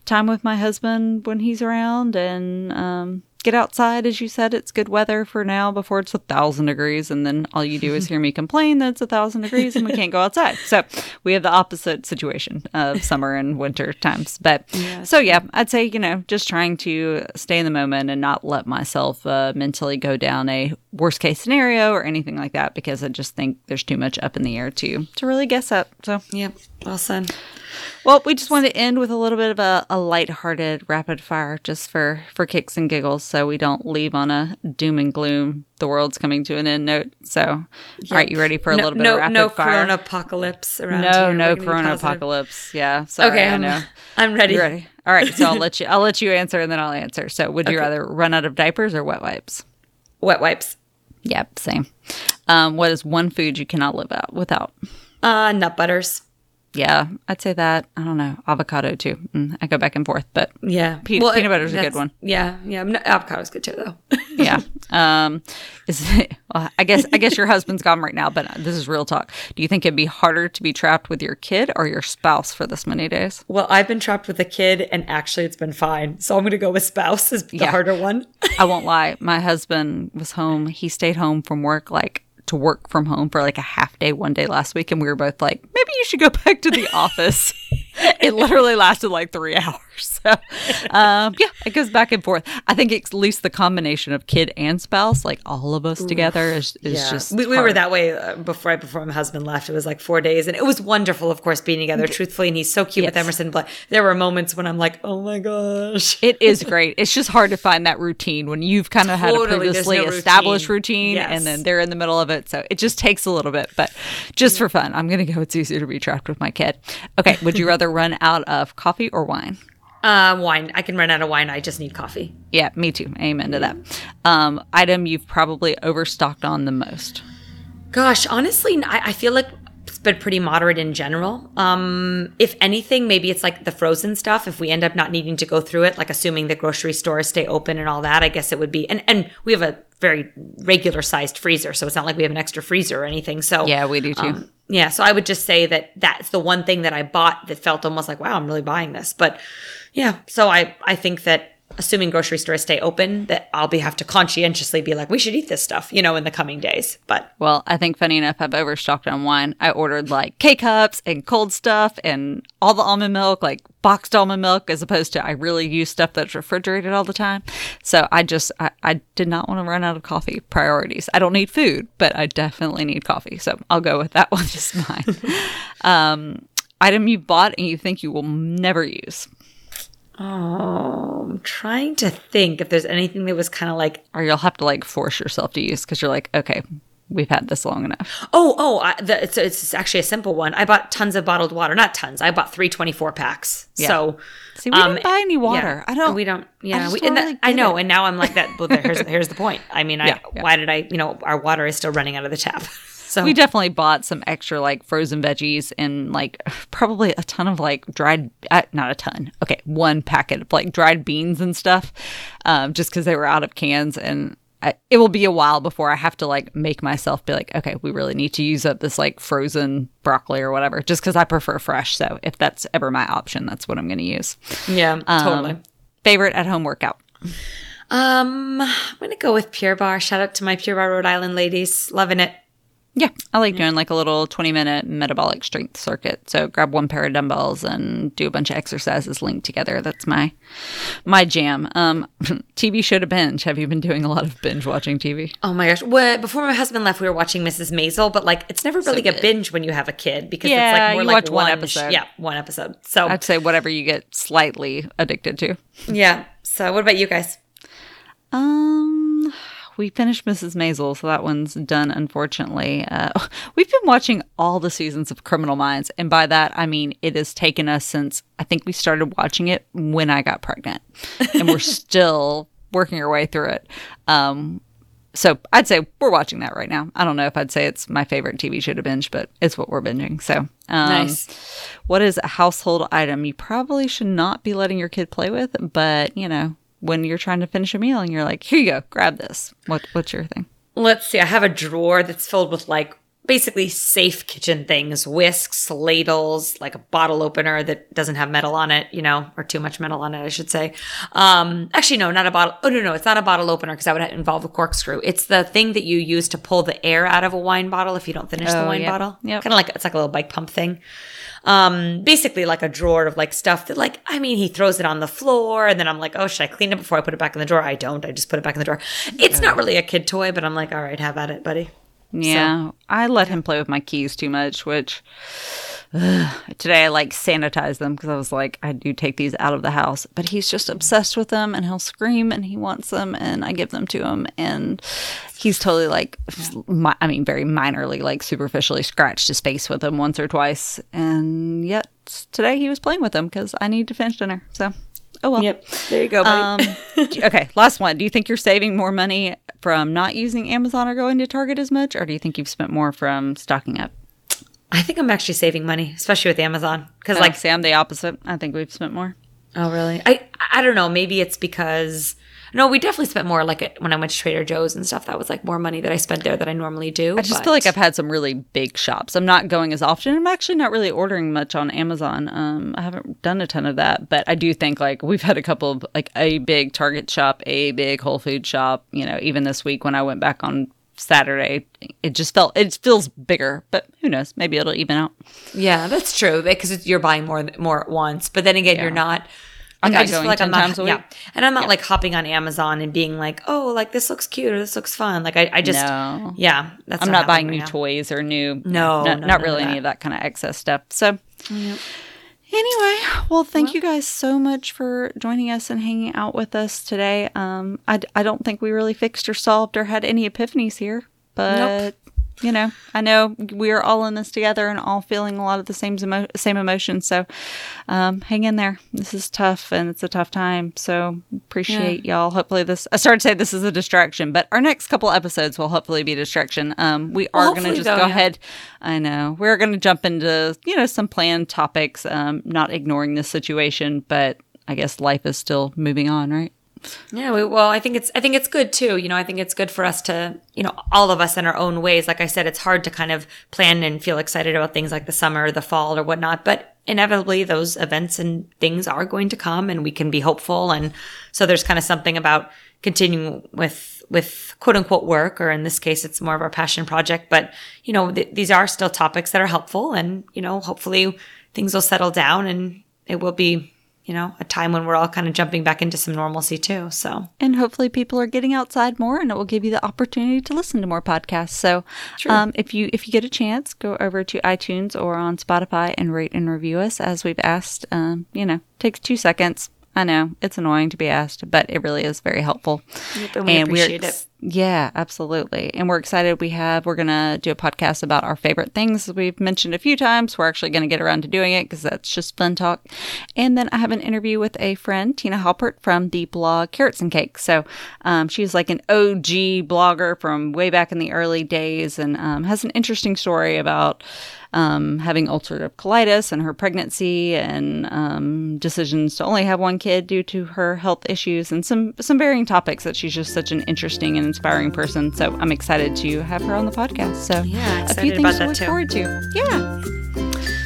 time with my husband when he's around and um, get outside. As you said, it's good weather for now before it's a thousand degrees. And then all you do is hear me [LAUGHS] complain that it's a thousand degrees and we can't go outside. So we have the opposite situation of summer and winter times. But yes. so, yeah, I'd say, you know, just trying to stay in the moment and not let myself uh, mentally go down a worst case scenario or anything like that because I just think there's too much up in the air to, to really guess up. So, yeah, well said. Well, we just wanted to end with a little bit of a, a light-hearted rapid fire just for, for kicks and giggles so we don't leave on a doom and gloom, the world's coming to an end note. So, yep. all right, you ready for a no, little bit no, of rapid no fire? No corona apocalypse around No, here. no corona apocalypse. Yeah. Sorry, okay, I'm, I know. I'm ready. You ready? All right, so I'll [LAUGHS] let you I'll let you answer and then I'll answer. So, would you rather run out of diapers or wet wipes? Wet wipes. Yep, same. Um, what is one food you cannot live out without? Uh, nut butters. Yeah, I'd say that. I don't know. Avocado too. Mm, I go back and forth, but yeah, pe- well, peanut butter is a good one. Yeah, yeah. Avocado's good too, though. [LAUGHS] yeah. Um, is it, well, I guess I guess your husband's gone right now, but this is real talk. Do you think it'd be harder to be trapped with your kid or your spouse for this many days? Well, I've been trapped with a kid, and actually, it's been fine. So I'm going to go with spouse is the yeah. harder one. I won't lie. My husband was home. He stayed home from work like to work from home for like a half day one day last week and we were both like maybe you should go [LAUGHS] back to the office it literally lasted like three [LAUGHS] hours so um, yeah it goes back and forth i think at least the combination of kid and spouse like all of us together is, is yeah. just we, we, were that way uh, before right before my husband left it was like four days and it was wonderful of course being together truthfully and he's so cute yes. with emerson but there were moments when i'm like oh my gosh it is great it's just hard to find that routine when you've kind of totally. had a previously no established routine, routine yes. and then they're in the middle of it so it just takes a little bit but just for fun i'm gonna go it's easier to be trapped with my kid okay would you [LAUGHS] rather run out of coffee or wine uh, wine. I can run out of wine. I just need coffee. Yeah, me too. Amen to that. Um, item you've probably overstocked on the most. Gosh, honestly, I, I feel like it's been pretty moderate in general. Um, if anything, maybe it's like the frozen stuff. If we end up not needing to go through it, like assuming the grocery stores stay open and all that, I guess it would be. And and we have a very regular sized freezer, so it's not like we have an extra freezer or anything. So yeah, we do too. Um, yeah, so I would just say that that's the one thing that I bought that felt almost like, wow, I'm really buying this. But yeah, so I I think that assuming grocery stores stay open, that I'll be have to conscientiously be like, we should eat this stuff, you know, in the coming days. But well, I think funny enough, I've overstocked on wine. I ordered like K cups and cold stuff and all the almond milk, like boxed almond milk, as opposed to I really use stuff that's refrigerated all the time. So I just I, I did not want to run out of coffee priorities. I don't need food, but I definitely need coffee. So I'll go with that [LAUGHS] one just fine. um, item you bought and you think you will never use. Oh, I'm trying to think if there's anything that was kind of like. Or you'll have to like force yourself to use because you're like, okay, we've had this long enough. Oh, oh, I, the, it's, it's actually a simple one. I bought tons of bottled water. Not tons. I bought three twenty four packs. Yeah. So, see, we um, don't buy any water. Yeah, I don't. We don't. Yeah, I, we, and that, I know. It. And now I'm like that. Well, here's here's the point. I mean, I [LAUGHS] why did I? You know, our water is still running out of the tap. [LAUGHS] So we definitely bought some extra like frozen veggies and like [SIGHS] probably a ton of like dried, uh, not a ton. Okay, one packet of like dried beans and stuff, um, just because they were out of cans and. I, it will be a while before I have to like make myself be like, okay, we really need to use up this like frozen broccoli or whatever, just because I prefer fresh. So if that's ever my option, that's what I'm going to use. Yeah, um, totally. Favorite at home workout. Um, I'm gonna go with Pure Barre. Shout out to my Pure Barre Rhode Island ladies, loving it. Yeah, I like doing like a little 20 minute metabolic strength circuit. So grab one pair of dumbbells and do a bunch of exercises linked together. That's my my jam. Um [LAUGHS] TV show to binge. Have you been doing a lot of binge watching TV? Oh my gosh. Well, before my husband left, we were watching Mrs. Maisel, but like it's never really so a binge when you have a kid because yeah, it's like more like one, one episode. Yeah, one episode. So I'd say whatever you get slightly addicted to. Yeah. So what about you guys? Um we finished Mrs. Maisel, so that one's done, unfortunately. Uh, [LAUGHS] we've been watching all the seasons of Criminal Minds, and by that, I mean it has taken us since I think we started watching it when I got pregnant, and we're [LAUGHS] still working our way through it. Um, so I'd say we're watching that right now. I don't know if I'd say it's my favorite TV show to binge, but it's what we're binging. So um, nice. What is a household item you probably should not be letting your kid play with, but you know when you're trying to finish a meal and you're like, here you go, grab this. What what's your thing? Let's see. I have a drawer that's filled with like basically safe kitchen things, whisks, ladles, like a bottle opener that doesn't have metal on it, you know, or too much metal on it, I should say. Um, actually, no, not a bottle. Oh, no, no, it's not a bottle opener because that would involve a corkscrew. It's the thing that you use to pull the air out of a wine bottle if you don't finish oh, the wine bottle. Yeah. Kind of like, it's like a little bike pump thing um, basically like a drawer of like stuff that like, I mean, he throws it on the floor and then I'm like, oh, should I clean it before I put it back in the drawer? I don't. I just put it back in the drawer. It's not really a kid toy, but I'm like, all right, have at it, buddy. Yeah. So. I let him play with my keys too much, which today I like sanitize them because I was like, I do take these out of the house, but he's just obsessed with them and he'll scream and he wants them and I give them to him and he's totally like, I mean, very minorly, like superficially scratched his face with them once or twice. And yet today he was playing with them because I need to finish dinner. So, oh well. Yep. There you go. Um, [LAUGHS] okay. Last one. Do you think you're saving more money from not using Amazon or going to Target as much, or do you think you've spent more from stocking up? I think I'm actually saving money, especially with Amazon. Because, oh, like, Sam, the opposite. I think we've spent more. Oh, really? I I don't know. Maybe it's because no, we definitely spent more. Like it when I went to Trader Joe's and stuff, that was like more money that I spent there than I normally do. I just but... feel like I've had some really big shops. I'm not going as often. I'm actually not really ordering much on Amazon. Um, I haven't done a ton of that, but I do think like we've had a couple of like a big Target shop, a big Whole Food shop. You know, even this week when I went back on Saturday. It just felt it feels bigger, but who knows? Maybe it'll even out. Yeah, that's true because you're buying more more at once. But then again, yeah. you're not. I'm not I just feel like I'm not, yeah, and I'm not yeah. like hopping on Amazon and being like, oh, like this looks cute or this looks fun. Like I, I just, no. yeah, that's. I'm not, not buying new now. toys or new, no, no, no not really any of that kind of excess stuff. So, yep. Anyway, well, thank well, you guys so much for joining us and hanging out with us today. Um, I, I don't think we really fixed or solved or had any epiphanies here, but nope. You know, I know we are all in this together and all feeling a lot of the same emo- same emotions. So, um, hang in there. This is tough and it's a tough time. So appreciate yeah. y'all. Hopefully, this I started to say this is a distraction, but our next couple episodes will hopefully be a distraction. Um, we are well, going to just though, go yeah. ahead I know. We're going to jump into, you know, some planned topics, um, not ignoring this situation, but I guess life is still moving on, right? Yeah, we, well, I think it's I think it's good too. You know, I think it's good for us to, you know, all of us in our own ways. Like I said, it's hard to kind of plan and feel excited about things like the summer, or the fall, or whatnot. But inevitably, those events and things are going to come, and we can be hopeful. And so, there's kind of something about continuing with with quote unquote work, or in this case, it's more of our passion project. But, you know, th- these are still topics that are helpful and, you know, hopefully things will settle down and it will be you know, a time when we're all kind of jumping back into some normalcy too. So, and hopefully people are getting outside more, and it will give you the opportunity to listen to more podcasts. So, um, if you if you get a chance, go over to iTunes or on Spotify and rate and review us as we've asked. Um, you know, takes two seconds. I know it's annoying to be asked, but it really is very helpful. Yep, and we and appreciate we're ex- it Yeah, absolutely. And we're excited. We have, we're going to do a podcast about our favorite things we've mentioned a few times. We're actually going to get around to doing it because that's just fun talk. And then I have an interview with a friend, Tina Haupert from the blog Carrots and Cake. So um, she's like an OG blogger from way back in the early days and um, has an interesting story about um, having ulcerative colitis and her pregnancy and um, decisions to only have one kid due to her health issues and some some varying topics that she's just such an interesting and inspiring person. So I'm excited to have her on the podcast. So yeah, a few things to look too. forward to. Yeah.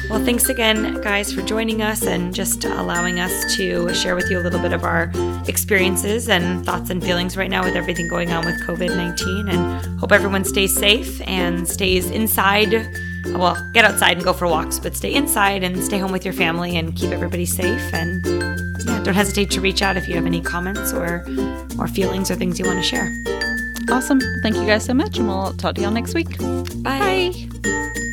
Well, thanks again, guys, for joining us and just allowing us to share with you a little bit of our experiences and thoughts and feelings right now with everything going on with COVID 19. And hope everyone stays safe and stays inside well, get outside and go for walks, but stay inside and stay home with your family and keep everybody safe. And yeah, don't hesitate to reach out if you have any comments or or feelings or things you want to share. Awesome. Thank you guys so much, and we'll talk to y'all next week. Bye. Bye.